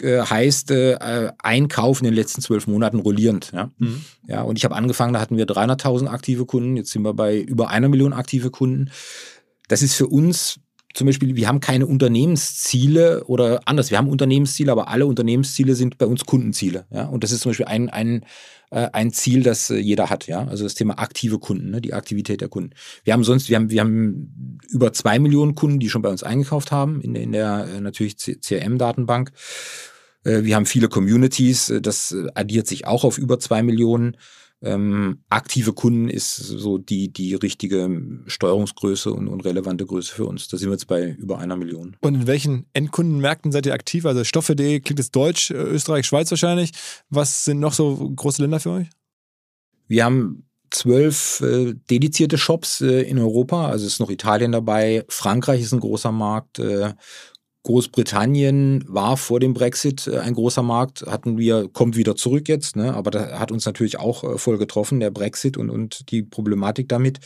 äh, heißt äh, Einkauf in den letzten zwölf Monaten rollierend. Ja, Mhm. ja und ich habe angefangen, da hatten wir 300.000 aktive Kunden. Jetzt sind wir bei über einer Million aktive Kunden. Das ist für uns zum Beispiel, wir haben keine Unternehmensziele oder anders, wir haben Unternehmensziele, aber alle Unternehmensziele sind bei uns Kundenziele. Ja? Und das ist zum Beispiel ein, ein, äh, ein Ziel, das äh, jeder hat, ja. Also das Thema aktive Kunden, ne? die Aktivität der Kunden. Wir haben sonst, wir haben, wir haben über zwei Millionen Kunden, die schon bei uns eingekauft haben, in, der- in der äh, natürlich CRM-Datenbank. Äh, Wir haben viele Communities, äh, das addiert sich auch auf über zwei Millionen. Ähm, aktive Kunden ist so die, die richtige Steuerungsgröße und, und relevante Größe für uns. Da sind wir jetzt bei über einer Million. Und in welchen Endkundenmärkten seid ihr aktiv? Also Stoffe.de klingt jetzt Deutsch, äh, Österreich, Schweiz wahrscheinlich. Was sind noch so große Länder für euch? Wir haben zwölf äh, dedizierte Shops äh, in Europa, also ist noch Italien dabei, Frankreich ist ein großer Markt, äh, Großbritannien war vor dem Brexit äh, ein großer Markt, hatten wir, kommt wieder zurück jetzt, ne? aber da hat uns natürlich auch äh, voll getroffen, der Brexit und, und die Problematik damit.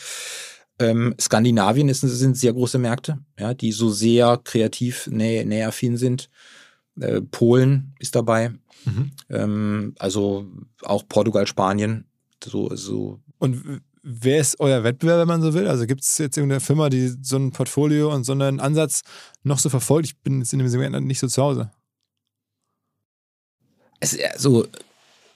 Ähm, Skandinavien ist, sind sehr große Märkte, ja, die so sehr kreativ nä nähaffin sind. Äh, Polen ist dabei, ähm, also auch Portugal, Spanien, so, so Und wer ist euer Wettbewerber, wenn man so will? Also gibt es jetzt irgendeine Firma, die so ein Portfolio und so einen Ansatz noch so verfolgt? Ich bin jetzt in dem Segment nicht so zu Hause. es, also,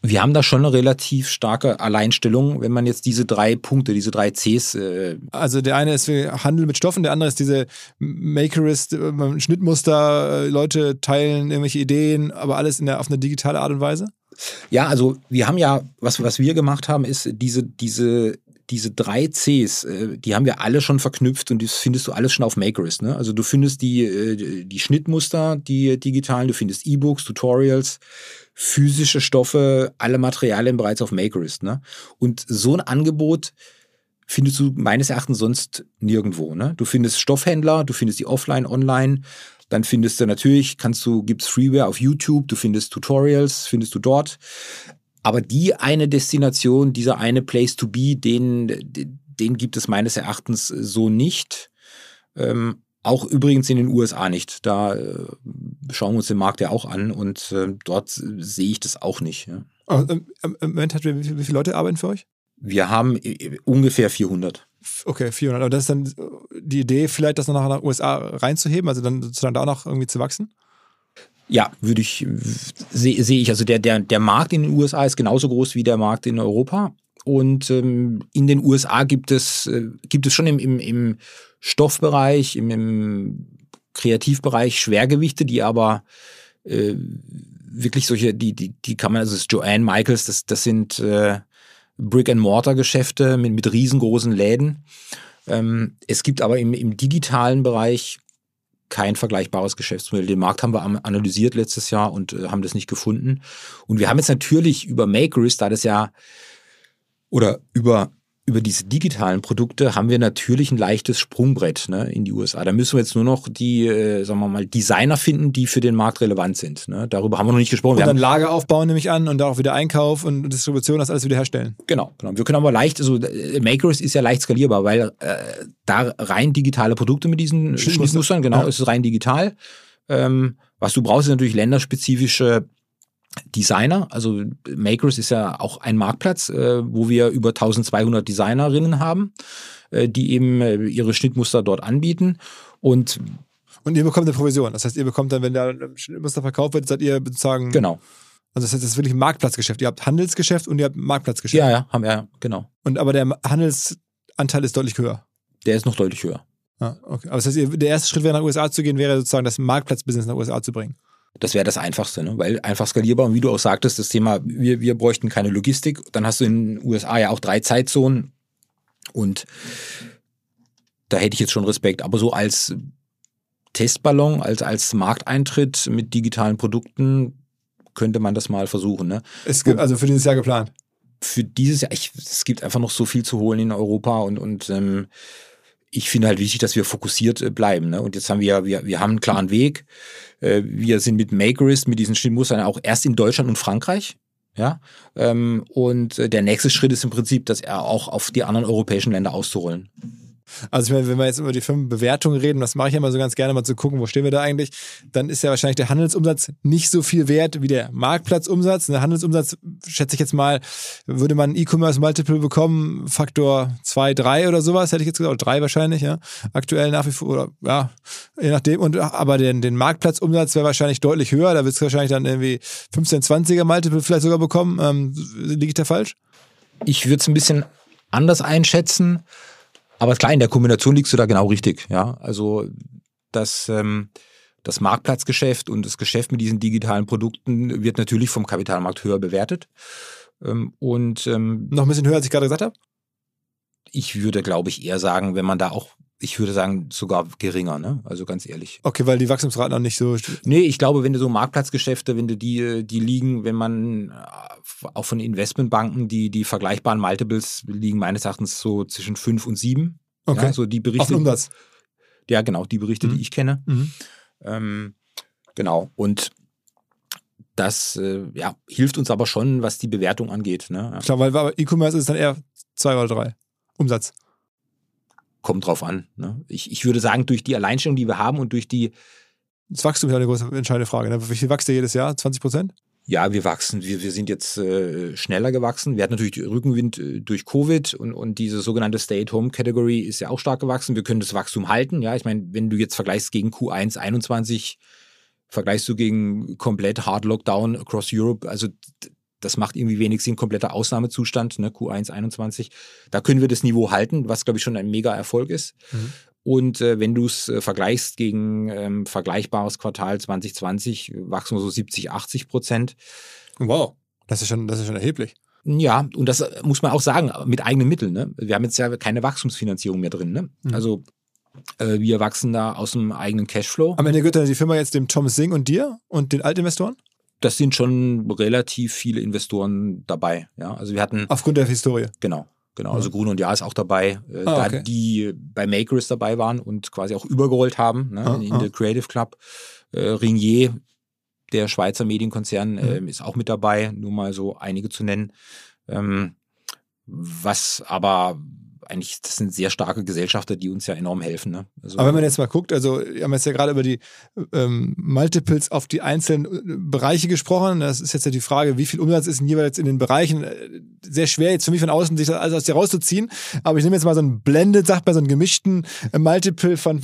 wir haben da schon eine relativ starke Alleinstellung, wenn man jetzt diese drei Punkte, diese drei Cs, äh, Also der eine ist Handel mit Stoffen, der andere ist diese Makerist, äh, Schnittmuster, äh, Leute teilen irgendwelche Ideen, aber alles in der, auf eine digitale Art und Weise. Ja, also wir haben ja, was, was wir gemacht haben, ist diese, diese, diese drei Cs, äh, die haben wir alle schon verknüpft und das findest du alles schon auf Makerist. Ne? Also du findest die, äh, die Schnittmuster, die digitalen, du findest E-Books, Tutorials, physische Stoffe, alle Materialien bereits auf Makerist. Ne? Und so ein Angebot findest du meines Erachtens sonst nirgendwo. Ne? Du findest Stoffhändler, du findest die offline, online, dann findest du natürlich, kannst du, gibt's Freeware auf YouTube, du findest Tutorials, findest du dort. Aber die eine Destination, dieser eine Place to be, den, den gibt es meines Erachtens so nicht. Ähm, auch übrigens in den USA nicht. Da äh, schauen wir uns den Markt ja auch an und äh, dort sehe ich das auch nicht. Ja. Oh, Im Moment hat wie, wie viele Leute arbeiten für euch? Wir haben äh, ungefähr 400. Okay, 400. Aber das ist dann die Idee, vielleicht das noch nach den USA reinzuheben, also dann sozusagen da auch noch irgendwie zu wachsen? Ja, würde ich, sehe seh ich. Also der, der, der Markt in den USA ist genauso groß wie der Markt in Europa. Und ähm, in den USA gibt es, äh, gibt es schon im, im, im Stoffbereich, im, im Kreativbereich Schwergewichte, die aber äh, wirklich solche, die, die, die kann man, also das ist Joanne Michaels, das, das sind äh, Brick-and-Mortar-Geschäfte mit, mit riesengroßen Läden. Ähm, es gibt aber im, im digitalen Bereich kein vergleichbares Geschäftsmodell. Den Markt haben wir analysiert letztes Jahr und äh, haben das nicht gefunden. Und wir haben jetzt natürlich über Makerist, da das ja oder über über diese digitalen Produkte haben wir natürlich ein leichtes Sprungbrett ne, in die USA. Da müssen wir jetzt nur noch die, äh, sagen wir mal, Designer finden, die für den Markt relevant sind. Ne. Darüber haben wir noch nicht gesprochen. Und wir dann Lager aufbauen, nehme ich an, und da auch wieder Einkauf und Distribution, das alles wieder herstellen. Genau, genau. Wir können aber leicht, also äh, Makers ist ja leicht skalierbar, weil äh, da rein digitale Produkte mit diesen Schnittmustern, genau, ja. ist rein digital. Ähm, was du brauchst, ist natürlich länderspezifische Designer, also Makers ist ja auch ein Marktplatz, äh, wo wir über 1200 Designerinnen haben, äh, die eben äh, ihre Schnittmuster dort anbieten und und ihr bekommt eine Provision. Das heißt, ihr bekommt dann, wenn der Schnittmuster verkauft wird, seid ihr sozusagen. Genau. Also das heißt, das ist wirklich ein Marktplatzgeschäft. Ihr habt Handelsgeschäft und ihr habt Marktplatzgeschäft. Ja, ja, haben wir, ja, genau. Und aber der Handelsanteil ist deutlich höher. Der ist noch deutlich höher. Ah, okay. Aber das heißt, der erste Schritt wäre nach USA zu gehen, wäre sozusagen das Marktplatzbusiness nach USA zu bringen. Das wäre das Einfachste, ne? weil einfach skalierbar. Und wie du auch sagtest, das Thema, wir, wir bräuchten keine Logistik. Dann hast du in den USA ja auch drei Zeitzonen. Und da hätte ich jetzt schon Respekt. Aber so als Testballon, als, als Markteintritt mit digitalen Produkten könnte man das mal versuchen. Ne? Es gibt also für dieses Jahr geplant. Für dieses Jahr, ich, es gibt einfach noch so viel zu holen in Europa und, und ähm, ich finde halt wichtig, dass wir fokussiert äh, bleiben. Ne? Und jetzt haben wir, wir, wir haben einen klaren Weg. Äh, wir sind mit Makerist, mit diesen Schnittmustern auch erst in Deutschland und Frankreich. Ja, ähm, und äh, der nächste Schritt ist im Prinzip, dass er auch auf die anderen europäischen Länder auszurollen. Also ich meine, wenn wir jetzt über die Firmenbewertung reden, das mache ich ja immer so ganz gerne mal zu gucken, wo stehen wir da eigentlich, dann ist ja wahrscheinlich der Handelsumsatz nicht so viel wert wie der Marktplatzumsatz. Der Handelsumsatz, schätze ich jetzt mal, würde man E-Commerce-Multiple bekommen, Faktor 2, 3 oder sowas, hätte ich jetzt gesagt, oder 3 wahrscheinlich, ja. Aktuell nach wie vor, oder ja, je nachdem. Und aber den, den Marktplatzumsatz wäre wahrscheinlich deutlich höher, da wird es wahrscheinlich dann irgendwie 15, 20er Multiple vielleicht sogar bekommen. Ähm, liege ich da falsch? Ich würde es ein bisschen anders einschätzen. Aber klar, in der Kombination liegst du da genau richtig. Ja, also das, ähm, das Marktplatzgeschäft und das Geschäft mit diesen digitalen Produkten wird natürlich vom Kapitalmarkt höher bewertet. Ähm, und ähm, noch ein bisschen höher, als ich gerade gesagt habe. Ich würde, glaube ich, eher sagen, wenn man da auch ich würde sagen, sogar geringer, ne? Also ganz ehrlich. Okay, weil die Wachstumsraten noch nicht so. Nee, ich glaube, wenn du so Marktplatzgeschäfte, wenn du die, die liegen, wenn man äh, auch von Investmentbanken, die, die vergleichbaren Multiples liegen meines Erachtens so zwischen fünf und sieben. Okay. Ja, so die Berichte. Auf Umsatz. Ja, genau, die Berichte, mhm. die ich kenne. Mhm. Ähm, genau. Und das äh, ja, hilft uns aber schon, was die Bewertung angeht. Ne? Klar, weil E-Commerce ist dann eher zwei oder drei. Umsatz kommt drauf an. Ne? Ich, ich würde sagen, durch die Alleinstellung, die wir haben und durch die. Das Wachstum ist ja eine große entscheidende Frage. Ne? Wie viel wächst ihr jedes Jahr? 20 Prozent? Ja, wir wachsen. Wir, wir sind jetzt äh, schneller gewachsen. Wir hatten natürlich Rückenwind äh, durch Covid und, und diese sogenannte Stay-at-Home-Category ist ja auch stark gewachsen. Wir können das Wachstum halten. Ja, ich meine, wenn du jetzt vergleichst gegen Q1 21, vergleichst du gegen komplett Hard Lockdown across Europe, also das macht irgendwie wenig Sinn, kompletter Ausnahmezustand, ne, Q1 21. Da können wir das Niveau halten, was glaube ich schon ein mega Erfolg ist. Mhm. Und äh, wenn du es äh, vergleichst gegen ähm, vergleichbares Quartal 2020, wachsen wir so 70, 80 Prozent. Wow. Das ist schon, das ist schon erheblich. Ja, und das muss man auch sagen, mit eigenen Mitteln. Ne? Wir haben jetzt ja keine Wachstumsfinanzierung mehr drin. Ne? Mhm. Also äh, wir wachsen da aus dem eigenen Cashflow. Am Ende gehört dann die Firma jetzt dem Tom Singh und dir und den Altinvestoren? Das sind schon relativ viele Investoren dabei. Ja, also wir hatten Aufgrund der Historie. genau, genau. Also Grun und Ja ist auch dabei, äh, Ah, da okay. die bei Makerist dabei waren und quasi auch übergerollt haben ne, Ah, in, in ah. der Creative Club. Äh, Ringier, der Schweizer Medienkonzern, Mhm. ähm, ist auch mit dabei, nur mal so einige zu nennen. Ähm, was aber eigentlich, das sind sehr starke Gesellschafter, die uns ja enorm helfen. Ne? Also, Aber wenn man jetzt mal guckt, also wir haben jetzt ja gerade über die ähm, Multiples auf die einzelnen äh, Bereiche gesprochen. Das ist jetzt ja die Frage, wie viel Umsatz ist denn jeweils in den Bereichen. Äh, Sehr schwer jetzt für mich von außen, sich das alles aus dir rauszuziehen. Aber ich nehme jetzt mal so einen Blended, sagt man, so einen gemischten äh, Multiple von,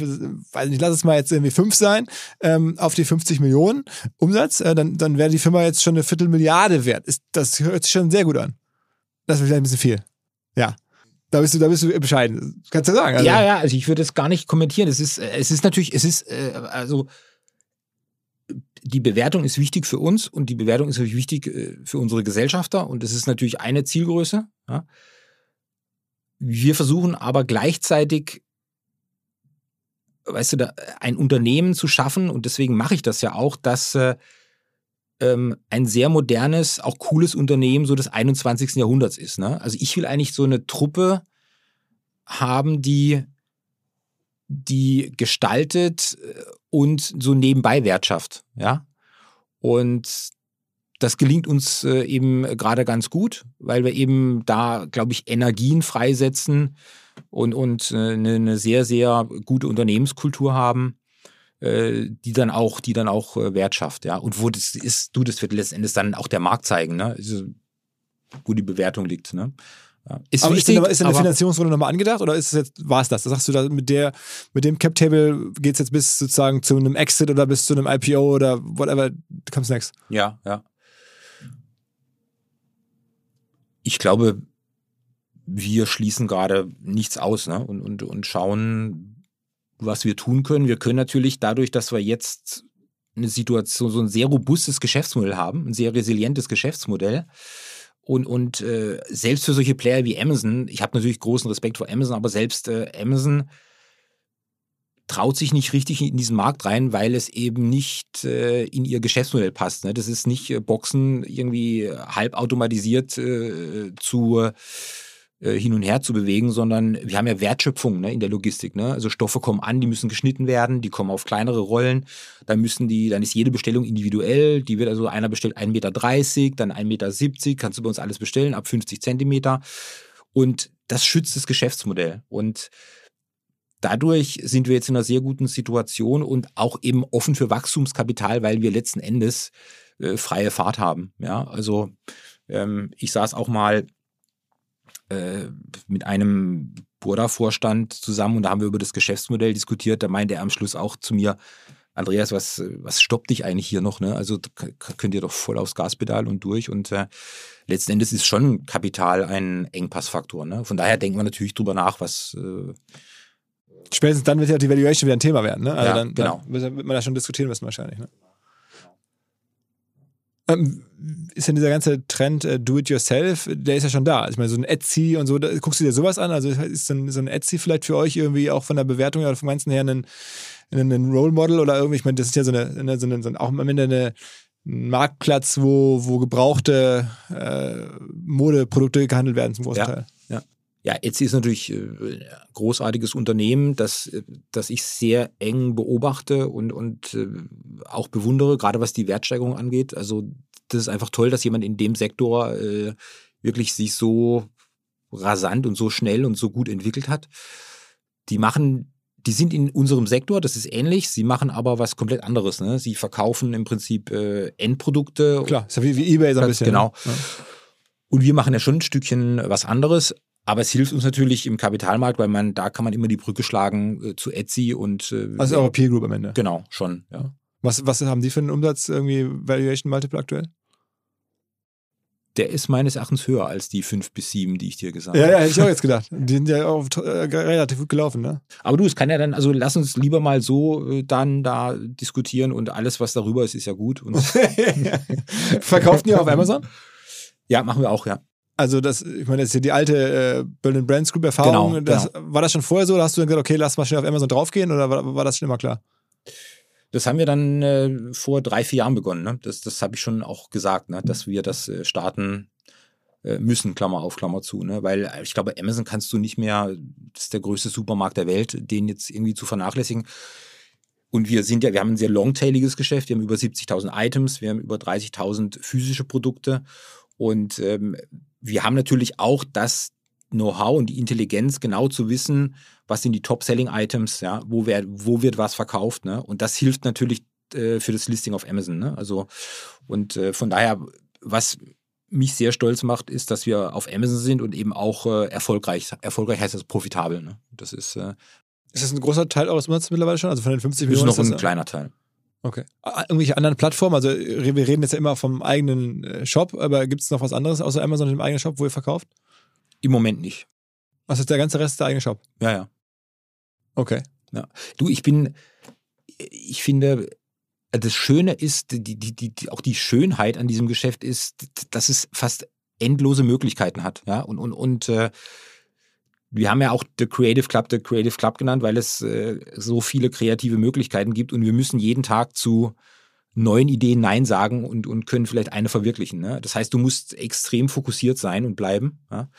weiß nicht, lass es mal jetzt irgendwie fünf sein, ähm, auf die 50 Millionen Umsatz. Äh, dann, dann wäre die Firma jetzt schon eine Viertelmilliarde wert. Ist, das hört sich schon sehr gut an. Das ist vielleicht ein bisschen viel. Ja. Da bist du, da bist du bescheiden. Kannst du sagen. Also, ja, ja, also ich würde es gar nicht kommentieren. Es ist, es ist natürlich, es ist, äh, also die Bewertung ist wichtig für uns und die Bewertung ist wichtig äh, für unsere Gesellschafter und es ist natürlich eine Zielgröße. Ja. Wir versuchen aber gleichzeitig, weißt du, da ein Unternehmen zu schaffen und deswegen mache ich das ja auch, dass äh, ähm, ein sehr modernes, auch cooles Unternehmen so des 21. Jahrhunderts ist. Ne? Also ich will eigentlich so eine Truppe haben, die, die gestaltet äh, und so nebenbei Wert schafft. Ja? Und das gelingt uns äh, eben gerade ganz gut, weil wir eben da, glaube ich, Energien freisetzen und, und äh, eine, eine sehr, sehr gute Unternehmenskultur haben die dann auch, die dann auch äh, Wert schafft, ja. Und wo das ist, du, das wird letzten Endes dann auch der Markt zeigen, ne? Also, wo die Bewertung liegt, ne? Ja. Ist aber ist denn, wichtig, ist denn eine Finanzierungsrunde nochmal angedacht oder ist es jetzt, war es das? Sagst du da mit der, mit dem Cap-Table geht es jetzt bis sozusagen zu einem Exit oder bis zu einem IPO oder whatever comes next? Ja, ja. Ich glaube, wir schließen gerade nichts aus ne? und, und, und schauen, was wir tun können. Wir können natürlich dadurch, dass wir jetzt eine Situation, so ein sehr robustes Geschäftsmodell haben, ein sehr resilientes Geschäftsmodell. Und, und äh, selbst für solche Player wie Amazon, ich habe natürlich großen Respekt vor Amazon, aber selbst äh, Amazon traut sich nicht richtig in diesen Markt rein, weil es eben nicht äh, in ihr Geschäftsmodell passt. Ne? Das ist nicht äh, Boxen irgendwie halbautomatisiert äh, zu hin und her zu bewegen, sondern wir haben ja Wertschöpfung ne, in der Logistik. Ne? Also Stoffe kommen an, die müssen geschnitten werden, die kommen auf kleinere Rollen, dann müssen die, dann ist jede Bestellung individuell, die wird also einer bestellt 1,30 Meter, dann 1,70 Meter, kannst du bei uns alles bestellen, ab 50 Zentimeter. Und das schützt das Geschäftsmodell. Und dadurch sind wir jetzt in einer sehr guten Situation und auch eben offen für Wachstumskapital, weil wir letzten Endes äh, freie Fahrt haben. Ja, also ähm, ich saß auch mal äh, mit einem Burda-Vorstand zusammen und da haben wir über das Geschäftsmodell diskutiert. Da meinte er am Schluss auch zu mir, Andreas, was, was stoppt dich eigentlich hier noch? Ne? Also könnt ihr doch voll aufs Gaspedal und durch. Und äh, letzten Endes ist schon Kapital ein Engpassfaktor. Ne? Von daher denken wir natürlich drüber nach, was äh, Spätestens dann wird ja die Valuation wieder ein Thema werden. Ne? Also Ja, dann, genau. Dann wird man da schon diskutieren müssen wahrscheinlich. Ne? Ähm, ist denn dieser ganze Trend äh, Do-it-yourself, der ist ja schon da. Ich meine, so ein Etsy und so, da, guckst du dir sowas an? Also ist so ein, so ein Etsy vielleicht für euch irgendwie auch von der Bewertung oder vom Ganzen her ein, ein, ein Role Model oder irgendwie? Ich meine, das ist ja so eine, eine, so eine, so auch am Ende eine, ein Marktplatz, wo, wo gebrauchte äh, Modeprodukte gehandelt werden zum großen Ja. Teil. Ja, Etsy ist natürlich äh, ein großartiges Unternehmen, das, äh, das ich sehr eng beobachte und, und äh, auch bewundere, gerade was die Wertsteigerung angeht. Also das ist einfach toll, dass jemand in dem Sektor äh, wirklich sich so rasant und so schnell und so gut entwickelt hat. Die machen, die sind in unserem Sektor, das ist ähnlich, sie machen aber was komplett anderes. Ne? Sie verkaufen im Prinzip äh, Endprodukte Klar, ist ja wie, wie Ebay so ein bisschen. genau. Ne? und wir machen ja schon ein Stückchen was anderes. Aber es hilft uns natürlich im Kapitalmarkt, weil man, da kann man immer die Brücke schlagen äh, zu Etsy und äh, Also eure Peer Group am Ende. genau, schon, ja. Was, was haben die für einen Umsatz, irgendwie Valuation Multiple aktuell? Der ist meines Erachtens höher als die fünf bis sieben, die ich dir gesagt Ja, habe. ja, hätte ich auch jetzt gedacht. Die sind ja auch äh, relativ gut gelaufen, ne? Aber du, es kann ja dann, also lass uns lieber mal so äh, dann da diskutieren und alles, was darüber ist, ist ja gut. Und Verkauft ihr auf Amazon? Ja, machen wir auch, ja. Also das, ich meine, das ist ja die alte äh, Berlin Brands Group Erfahrung. Genau, das, genau. War das schon vorher so? Oder hast du dann gesagt, okay, lass mal schnell auf Amazon draufgehen? Oder war, war das schon immer klar? Das haben wir dann äh, vor drei, vier Jahren begonnen. Ne? Das, das habe ich schon auch gesagt, ne? dass wir das äh, starten äh, müssen, Klammer auf, Klammer zu. Ne? Weil äh, ich glaube, Amazon kannst du nicht mehr, das ist der größte Supermarkt der Welt, den jetzt irgendwie zu vernachlässigen. Und wir sind ja, wir haben ein sehr longtailiges Geschäft, wir haben über 70.000 Items, wir haben über 30.000 physische Produkte und ähm, wir haben natürlich auch das Know-how und die Intelligenz, genau zu wissen, was sind die Top-Selling-Items, ja, wo, wer, wo wird was verkauft, ne? Und das hilft natürlich äh, für das Listing auf Amazon, ne? Also, und äh, von daher, was mich sehr stolz macht, ist, dass wir auf Amazon sind und eben auch äh, erfolgreich. Erfolgreich heißt das profitabel, ne? Das ist, äh, Ist das ein großer Teil eures Umsatzes mittlerweile schon? Also von den 50 ist Millionen? noch ist ein das, kleiner Teil. Okay. Irgendwelche anderen Plattformen? Also wir reden jetzt ja immer vom eigenen äh, Shop, aber gibt es noch was anderes außer Amazon im eigenen Shop, wo ihr verkauft? Im Moment nicht. Was ist der ganze Rest der eigene Shop? Ja, ja. Okay. Du, ich bin, ich finde, das Schöne ist, die, die, die, auch die Schönheit an diesem Geschäft ist, dass es fast endlose Möglichkeiten hat. Ja, und, und, und äh, wir haben ja auch The Creative Club, The Creative Club genannt, weil es äh, so viele kreative Möglichkeiten gibt und wir müssen jeden Tag zu neuen Ideen Nein sagen und, und können vielleicht eine verwirklichen. Ne? Das heißt, du musst extrem fokussiert sein und bleiben. Ja?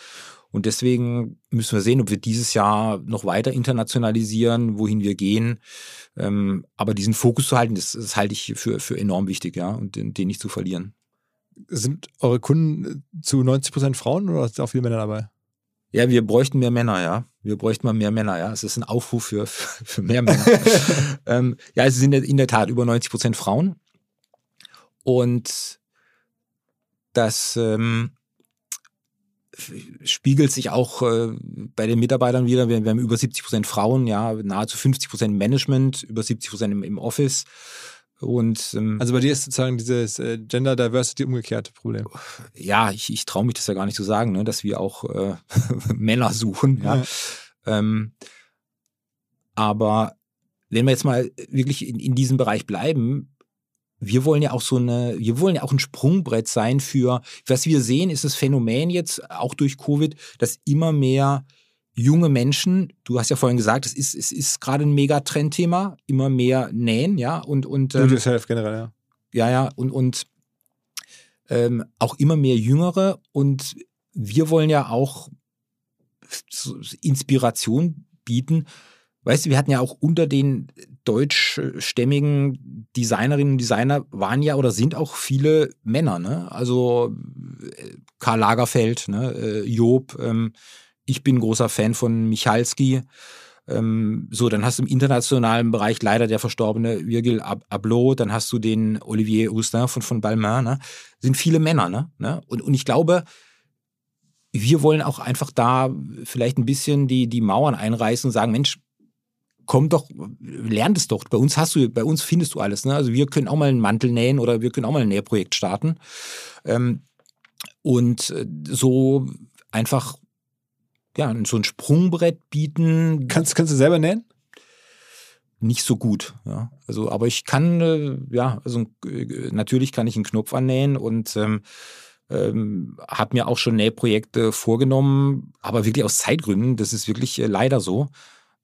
Und deswegen müssen wir sehen, ob wir dieses Jahr noch weiter internationalisieren, wohin wir gehen. Ähm, aber diesen Fokus zu halten, das, das halte ich für, für enorm wichtig, ja, und den, den nicht zu verlieren. Sind eure Kunden zu 90 Prozent Frauen oder sind auch viele Männer dabei? Ja, wir bräuchten mehr Männer, ja. Wir bräuchten mal mehr Männer, ja. Es ist ein Aufruf für, für, mehr Männer. ähm, ja, es sind in der Tat über 90 Prozent Frauen. Und das ähm, spiegelt sich auch äh, bei den Mitarbeitern wieder. Wir, wir haben über 70 Prozent Frauen, ja, nahezu 50 Prozent Management, über 70 Prozent im, im Office. Und ähm, Also bei dir ist sozusagen dieses äh, Gender Diversity umgekehrte Problem. ja, ich, ich traue mich das ja gar nicht zu sagen, ne, dass wir auch äh, Männer suchen. Ja. Ja. Ähm, aber wenn wir jetzt mal wirklich in, in diesem Bereich bleiben, wir wollen ja auch so eine, wir wollen ja auch ein Sprungbrett sein für, was wir sehen, ist das Phänomen jetzt auch durch Covid, dass immer mehr junge Menschen, du hast ja vorhin gesagt, es ist, es ist gerade ein Megatrendthema, immer mehr nähen, ja, und, und Do ähm, yourself generell, ja. ja, ja, und, und ähm, auch immer mehr Jüngere und wir wollen ja auch Inspiration bieten. Weißt du, wir hatten ja auch unter den deutschstämmigen Designerinnen und Designer waren ja oder sind auch viele Männer, ne? Also äh, Karl Lagerfeld, ne? Äh, Job, ähm, ich bin großer Fan von Michalski. Ähm, so, dann hast du im internationalen Bereich leider der verstorbene Virgil Ab Abloh, dann hast du den Olivier Roustin von, von Balmain, ne? Sind viele Männer, ne? ne? Und, und ich glaube, wir wollen auch einfach da vielleicht ein bisschen die, die Mauern einreißen und sagen, Mensch, komm doch, lern das doch. Bei uns hast du, bei uns findest du alles. Ne? Also wir können auch mal einen Mantel nähen oder wir können auch mal ein Nähprojekt starten. Ähm, und äh, so einfach ja, so ein Sprungbrett bieten, Kannst, kannst du selber nähen? nicht so gut. Ja. Also, aber ich kann, äh, ja, also äh, natürlich kann ich einen Knopf annähen und ähm, ähm, habe mir auch schon Nähprojekte vorgenommen, aber wirklich aus Zeitgründen, das ist wirklich äh, leider so.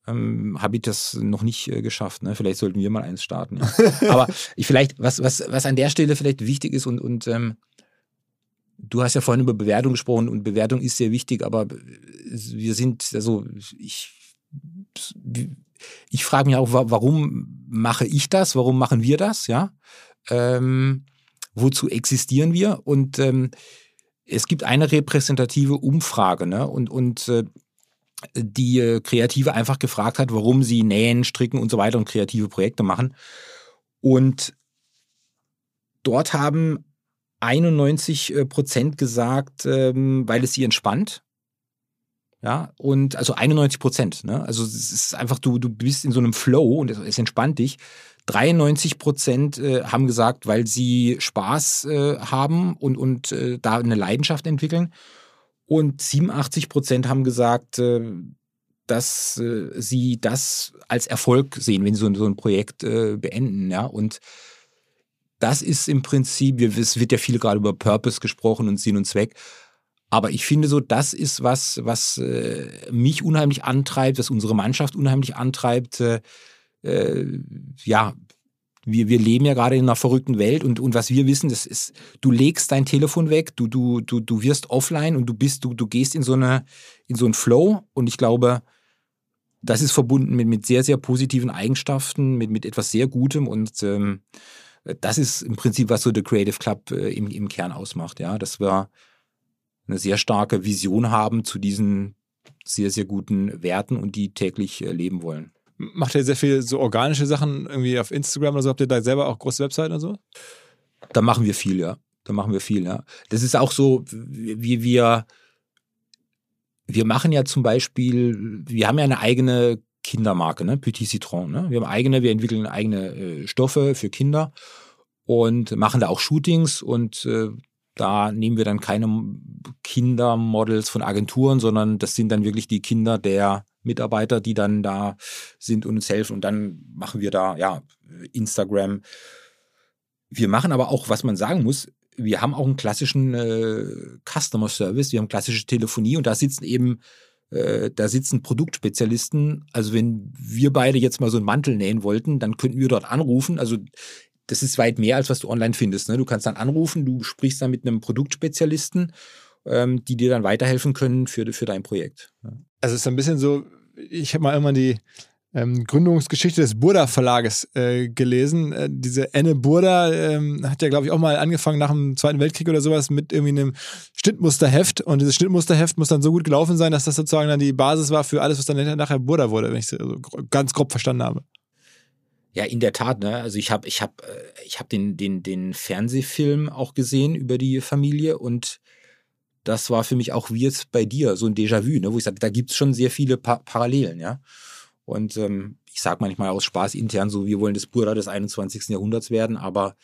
Ähm, habe ich das noch nicht äh, geschafft. Ne? Vielleicht sollten wir mal eins starten. Ja. aber ich vielleicht, was, was, was an der Stelle vielleicht wichtig ist und, und ähm, du hast ja vorhin über Bewertung gesprochen und Bewertung ist sehr wichtig, aber wir sind, also ich, ich frage mich auch, wa- warum mache ich das? Warum machen wir das? Ja. Ähm, wozu existieren wir? Und ähm, es gibt eine repräsentative Umfrage, ne? Und, und äh, die äh, Kreative einfach gefragt hat, warum sie nähen, stricken und so weiter und kreative Projekte machen. Und dort haben 91 äh, Prozent gesagt, ähm, weil es sie entspannt. Ja, und also 91 Prozent. Ne? Also es ist einfach, du, du bist in so einem Flow und es, entspannt dich. 93 Prozent äh, haben gesagt, weil sie Spaß äh, haben und, und da eine Leidenschaft entwickeln. Und 87 Prozent haben gesagt, dass sie das als Erfolg sehen, wenn sie so, ein Projekt beenden. Ja, und das ist im Prinzip, es wird ja viel gerade über Purpose gesprochen und Sinn und Zweck. Aber ich finde so, das ist was, was äh, mich unheimlich antreibt, was unsere Mannschaft unheimlich antreibt. Äh, äh, ja, wir, wir leben ja gerade in einer verrückten Welt und, und was wir wissen, das ist, du legst dein Telefon weg, du, du, du, du wirst offline und du bist, du, du gehst in so eine, in so einen Flow und ich glaube, das ist verbunden mit, mit sehr, sehr positiven Eigenschaften, mit, mit etwas sehr Gutem und ähm, das ist im Prinzip, was so der Creative Club äh, im, im Kern ausmacht, ja, dass wir eine sehr starke Vision haben zu diesen sehr, sehr guten Werten und die täglich äh, leben wollen. Macht ihr sehr viel so organische Sachen irgendwie auf Instagram oder so? Habt ihr da selber auch große Webseiten oder so? Da machen wir viel, ja. Da machen wir viel, ja. Das ist auch so, wie wir, wir machen ja zum Beispiel, wir haben ja eine eigene Kindermarke, ne? Petit Citron. Ne? Wir haben eigene, wir entwickeln eigene äh, Stoffe für Kinder und machen da auch Shootings und äh, da nehmen wir dann keine Kindermodels von Agenturen, sondern das sind dann wirklich die Kinder der Mitarbeiter, die dann da sind und uns helfen. Und dann machen wir da, ja, Instagram. Wir machen aber auch, was man sagen muss, wir haben auch einen klassischen äh, Customer Service, wir haben klassische Telefonie und da sitzen eben, äh, da sitzen Produktspezialisten. Also wenn wir beide jetzt mal so einen Mantel nähen wollten, dann könnten wir dort anrufen. Also das ist weit mehr, als was du online findest. Ne? Du kannst dann anrufen, du sprichst dann mit einem Produktspezialisten, ähm, die dir dann weiterhelfen können für, für dein Projekt. Also es ist ein bisschen so, ich habe mal irgendwann die ähm, Gründungsgeschichte des Burda Verlages äh, gelesen. Äh, diese Enne Burda ähm, hat ja, glaube ich, auch mal angefangen nach dem Zweiten Weltkrieg oder sowas mit irgendwie einem Schnittmusterheft. Und dieses Schnittmusterheft muss dann so gut gelaufen sein, dass das sozusagen dann die Basis war für alles, was dann nachher Burda wurde, wenn ich es so ganz grob verstanden habe. Ja, in der Tat. Ne? Also ich habe ich hab, äh, ich hab den, den, den Fernsehfilm auch gesehen über die Familie und das war für mich auch wie jetzt bei dir so ein Déjà-vu, ne? wo ich sage, da gibt es schon sehr viele pa Parallelen. ja. Und ähm, ich sage manchmal aus Spaß intern so, wir wollen das Burda des 21. Jahrhunderts werden, aber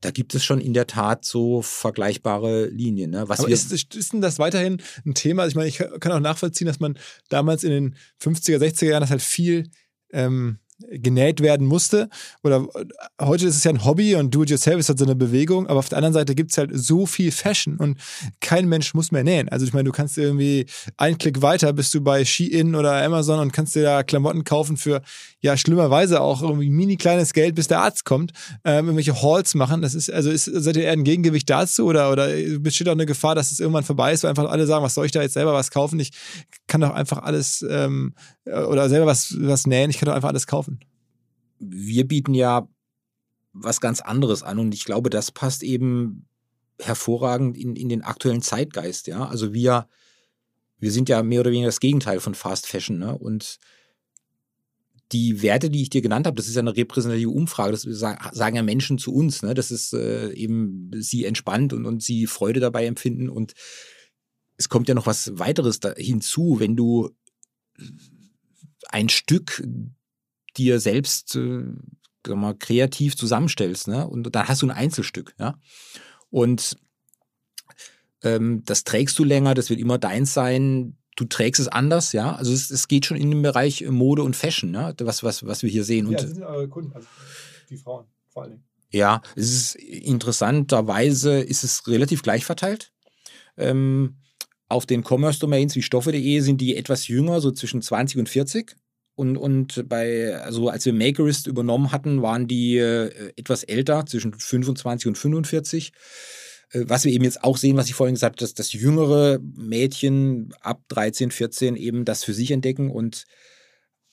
da gibt es schon in der Tat so vergleichbare Linien. Ne? Was Aber ist, ist denn das weiterhin ein Thema? Ich meine, ich kann auch nachvollziehen, dass man damals in den 50er, 60er Jahren das halt viel ähm, genäht werden musste. Oder äh, heute ist es ja ein Hobby und Do-it-yourself ist halt so eine Bewegung, aber auf der anderen Seite gibt es halt so viel Fashion und kein Mensch muss mehr nähen. Also ich meine, du kannst irgendwie einen Klick weiter bist du bei Shein oder Amazon und kannst dir da Klamotten kaufen für ja schlimmerweise auch irgendwie mini kleines Geld, bis der Arzt kommt, ähm, irgendwelche Halls machen. Das ist, also ist, seid ihr eher ein Gegengewicht dazu oder, oder besteht auch eine Gefahr, dass es irgendwann vorbei ist, weil einfach alle sagen, was soll ich da jetzt selber was kaufen? Ich kann doch einfach alles ähm, oder selber was, was nähen, ich kann doch einfach alles kaufen wir bieten ja was ganz anderes an und ich glaube, das passt eben hervorragend in, in den aktuellen Zeitgeist, ja. Also wir, wir sind ja mehr oder weniger das Gegenteil von Fast Fashion, ne? Und die Werte, die ich dir genannt habe, das ist ja eine repräsentative Umfrage, das sagen ja Menschen zu uns, ne? dass es äh, eben sie entspannt und, und sie Freude dabei empfinden. Und es kommt ja noch was weiteres da hinzu, wenn du ein Stück dir selbst äh, mal, kreativ zusammenstellst, ne? Und dann hast du ein Einzelstück, ja. Und ähm, das trägst du länger, das wird immer deins sein. Du trägst es anders, ja. Also es, es geht schon in den Bereich Mode und Fashion, ne? was, was, was wir hier sehen. Ja, das sind eure Kunden, also die Frauen vor allen Dingen. Ja, es ist interessanterweise ist es relativ gleich verteilt. Ähm, auf den Commerce-Domains wie Stoffe.de sind die etwas jünger, so zwischen 20 und 40. Und, und bei, also als wir Makerist übernommen hatten, waren die äh, etwas älter, zwischen 25 und 45. Äh, was wir eben jetzt auch sehen, was ich vorhin gesagt habe, dass das jüngere Mädchen ab 13, 14 eben das für sich entdecken und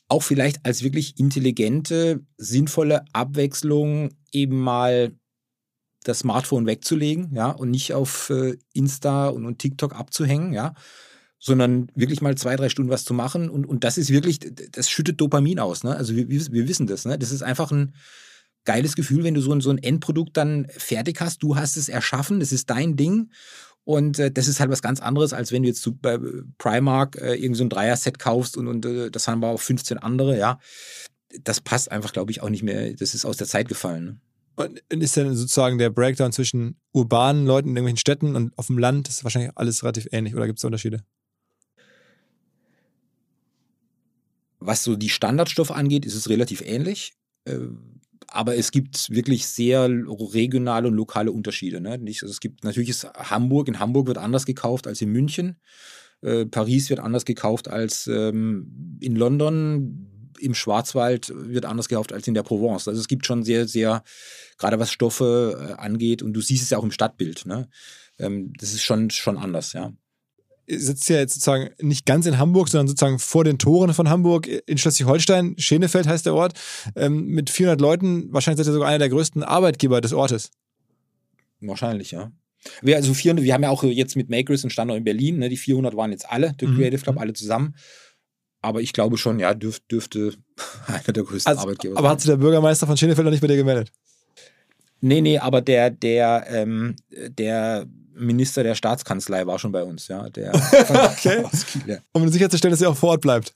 auch vielleicht als wirklich intelligente, sinnvolle Abwechslung eben mal das Smartphone wegzulegen, ja, und nicht auf äh, Insta und, und TikTok abzuhängen, ja, sondern wirklich mal zwei, drei Stunden was zu machen. Und, und das ist wirklich, das schüttet Dopamin aus. Ne? Also wir, wir wissen das. Ne? Das ist einfach ein geiles Gefühl, wenn du so ein, so ein Endprodukt dann fertig hast. Du hast es erschaffen, das ist dein Ding. Und äh, das ist halt was ganz anderes, als wenn du jetzt bei Primark äh, irgend so Dreier-Set kaufst und, und äh, das haben wir auch 15 andere, ja. Das passt einfach, glaube ich, auch nicht mehr. Das ist aus der Zeit gefallen. Ne? Und ist denn sozusagen der Breakdown zwischen urbanen Leuten in irgendwelchen Städten und auf dem Land, ist wahrscheinlich alles relativ ähnlich oder gibt es Unterschiede? Was so die Standardstoffe angeht, ist es relativ ähnlich. Äh, aber es gibt wirklich sehr regionale und lokale Unterschiede. Ne? Also es gibt natürlich ist Hamburg, in Hamburg wird anders gekauft als in München. Äh, Paris wird anders gekauft als ähm, in London. Im Schwarzwald wird anders gekauft als in der Provence. Also es gibt schon sehr, sehr, gerade was Stoffe äh, angeht, und du siehst es ja auch im Stadtbild. Ne? Ähm, das ist schon, schon anders, ja sitzt ja jetzt sozusagen nicht ganz in Hamburg, sondern sozusagen vor den Toren von Hamburg in Schleswig-Holstein. Schenefeld heißt der Ort. Ähm, mit 400 Leuten. Wahrscheinlich seid ihr sogar einer der größten Arbeitgeber des Ortes. Wahrscheinlich, ja. Wir, also 400, wir haben ja auch jetzt mit Makers einen Standort in Berlin. Ne? Die 400 waren jetzt alle, der mhm. Creative Club, alle zusammen. Aber ich glaube schon, ja, dürf, dürfte einer der größten also, Arbeitgeber aber sein. Aber hat sich der Bürgermeister von Schenefeld noch nicht bei dir gemeldet? Nee, nee, aber der, der, ähm, der Minister der Staatskanzlei war schon bei uns, ja. Der okay. Um sicherzustellen, dass er auch vor Ort bleibt.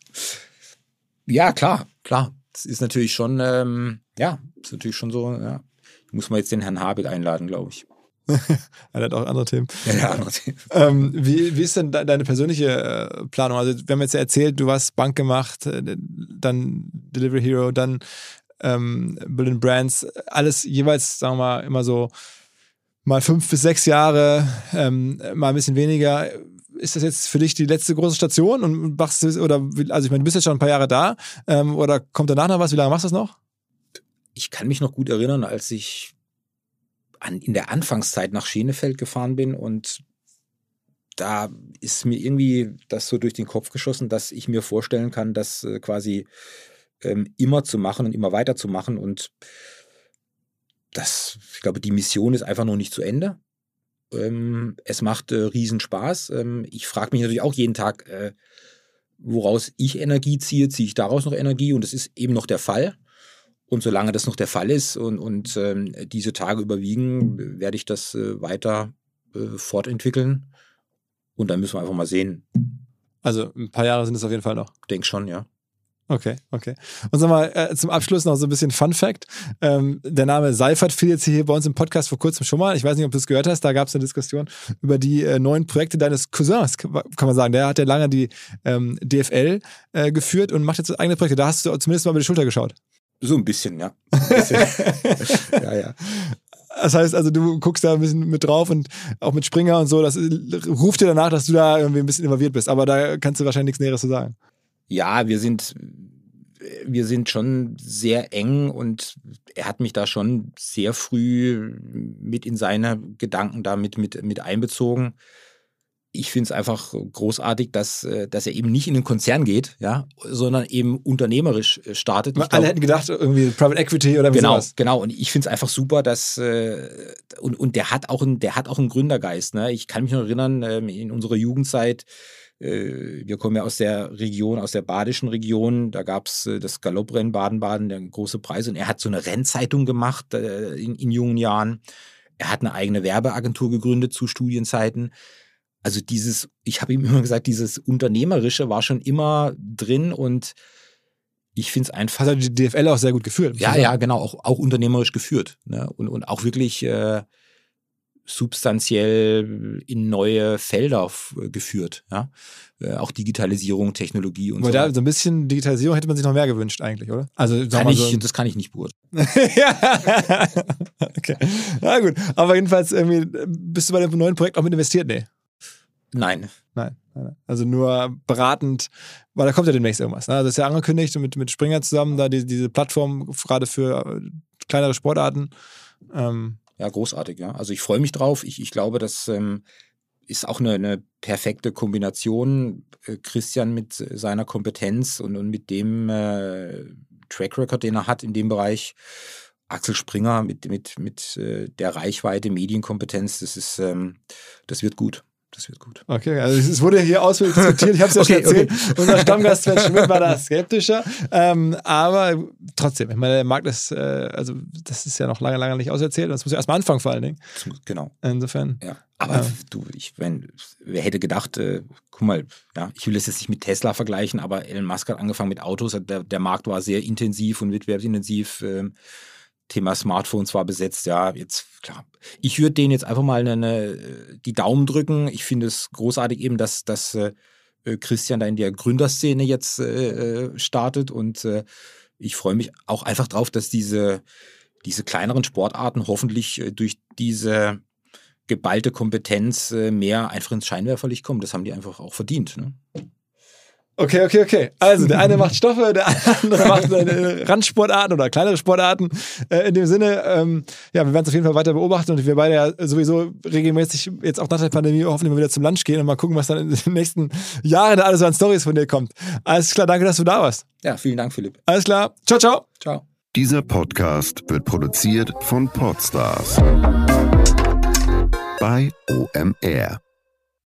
Ja, klar, klar. Das ist natürlich schon, ähm, ja, ist natürlich schon so, ja. Muss man jetzt den Herrn Habeck einladen, glaube ich. er hat auch andere Themen. Ja, ja andere Themen. Ähm, wie, wie ist denn deine persönliche äh, Planung? Also, wir haben jetzt ja erzählt, du hast Bank gemacht, äh, dann Delivery Hero, dann ähm, Berlin Brands, alles jeweils, sagen wir mal, immer so mal fünf bis sechs Jahre, ähm, mal ein bisschen weniger. Ist das jetzt für dich die letzte große Station und machst du, oder, also ich meine, du bist jetzt schon ein paar Jahre da, ähm, oder kommt danach noch was? Wie lange machst du das noch? Ich kann mich noch gut erinnern, als ich an, in der Anfangszeit nach Schenefeld gefahren bin und da ist mir irgendwie das so durch den Kopf geschossen, dass ich mir vorstellen kann, das äh, quasi ähm, immer zu machen und immer weiterzumachen und das, ich glaube, die Mission ist einfach noch nicht zu Ende. Ähm, es macht äh, riesen. Ähm, ich frage mich natürlich auch jeden Tag, äh, woraus ich Energie ziehe, ziehe ich daraus noch Energie und das ist eben noch der Fall. Und solange das noch der Fall ist und, und ähm, diese Tage überwiegen, werde ich das äh, weiter äh, fortentwickeln. Und dann müssen wir einfach mal sehen. Also ein paar Jahre sind es auf jeden Fall noch. Denk schon, ja. Okay, okay. Und sag mal, äh, zum Abschluss noch so ein bisschen Fun Fact. Ähm, der Name Seifert fiel jetzt hier bei uns im Podcast vor kurzem schon mal. Ich weiß nicht, ob du es gehört hast. Da gab es eine Diskussion über die äh, neuen Projekte deines Cousins, kann man sagen. Der hat ja lange die ähm, DFL äh, geführt und macht jetzt eigene Projekte. Da hast du zumindest mal über die Schulter geschaut. So ein bisschen, ja. Ein bisschen. ja, ja. Das heißt also, du guckst da ein bisschen mit drauf und auch mit Springer und so, das ruft dir danach, dass du da irgendwie ein bisschen involviert bist. Aber da kannst du wahrscheinlich nichts Näheres zu sagen ja, wir sind, wir sind schon sehr eng und er hat mich da schon sehr früh mit in seine Gedanken damit mit, mit einbezogen. Ich finde es einfach großartig, dass, dass er eben nicht in den Konzern geht, ja, sondern eben unternehmerisch äh, startet. Alle glaub, hätten gedacht, irgendwie Private Equity oder genau, sowas. Genau, und ich finde es einfach super, dass äh, und, und der hat auch einen, der hat auch einen Gründergeist. Ne? Ich kann mich noch erinnern, ähm, in unserer Jugendzeit, äh, wir kommen ja aus der Region, aus der badischen Region. Da gab es äh, das Galopprennen Baden-Baden, der große Preis. Und er hat so eine Rennzeitung gemacht äh, in, in jungen Jahren. Er hat eine eigene Werbeagentur gegründet zu Studienzeiten. Also dieses, ich habe ihm immer gesagt, dieses Unternehmerische war schon immer drin und ich finde es einfach. Hat er die DFL auch sehr gut geführt. Ja, ja, genau, auch, auch unternehmerisch geführt. Ne? Und, und auch wirklich äh, substanziell in neue Felder geführt. Ja? Äh, auch Digitalisierung, Technologie und Aber so. Da, so ein bisschen Digitalisierung hätte man sich noch mehr gewünscht eigentlich, oder? Also kann ich, so das kann ich nicht beurteilen. ja. okay. Na gut. Aber jedenfalls irgendwie, bist du bei dem neuen Projekt auch mit investiert? Nee. Nein. Nein. Also nur beratend, weil da kommt ja demnächst irgendwas. Ne? Das ist ja angekündigt mit, mit Springer zusammen, da die, diese Plattform gerade für äh, kleinere Sportarten. Ähm, ja, großartig, ja. Also ich freue mich drauf. Ich, ich glaube, das ähm, ist auch eine, eine perfekte Kombination. Äh, Christian mit seiner Kompetenz und, und mit dem äh, Track Record, den er hat in dem Bereich. Axel Springer mit, mit, mit äh, der Reichweite, Medienkompetenz, das ist, ähm, das wird gut. Das wird gut. Okay, also es wurde hier ausführlich diskutiert. Ich habe es ja okay, schon erzählt. Okay. Unser Stammgast Sven Schmidt war da skeptischer. Ähm, aber trotzdem, ich meine, der Markt ist, äh, also das ist ja noch lange, lange nicht auserzählt. Das muss ja erstmal anfangen vor allen Dingen. Genau. Insofern. Ja. Aber äh, du, ich, wenn, wer hätte gedacht, äh, guck mal, ja, ich will es jetzt nicht mit Tesla vergleichen, aber Elon Musk hat angefangen mit Autos. Der, der Markt war sehr intensiv und wettbewerbsintensiv. Äh, Thema Smartphones war besetzt. Ja, jetzt klar. Ich würde denen jetzt einfach mal eine, eine, die Daumen drücken. Ich finde es großartig eben, dass, dass äh, Christian da in der Gründerszene jetzt äh, äh, startet und äh, ich freue mich auch einfach drauf, dass diese diese kleineren Sportarten hoffentlich äh, durch diese geballte Kompetenz äh, mehr einfach ins Scheinwerferlicht kommen. Das haben die einfach auch verdient. Ne? Okay, okay, okay. Also der eine macht Stoffe, der andere macht Randsportarten oder kleinere Sportarten. Äh, in dem Sinne, ähm, ja, wir werden es auf jeden Fall weiter beobachten und wir beide ja sowieso regelmäßig jetzt auch nach der Pandemie hoffentlich mal wieder zum Lunch gehen und mal gucken, was dann in den nächsten Jahren da alles so an Stories von dir kommt. Alles klar, danke, dass du da warst. Ja, vielen Dank, Philipp. Alles klar. Ciao, ciao. Ciao. Dieser Podcast wird produziert von Podstars bei OMR.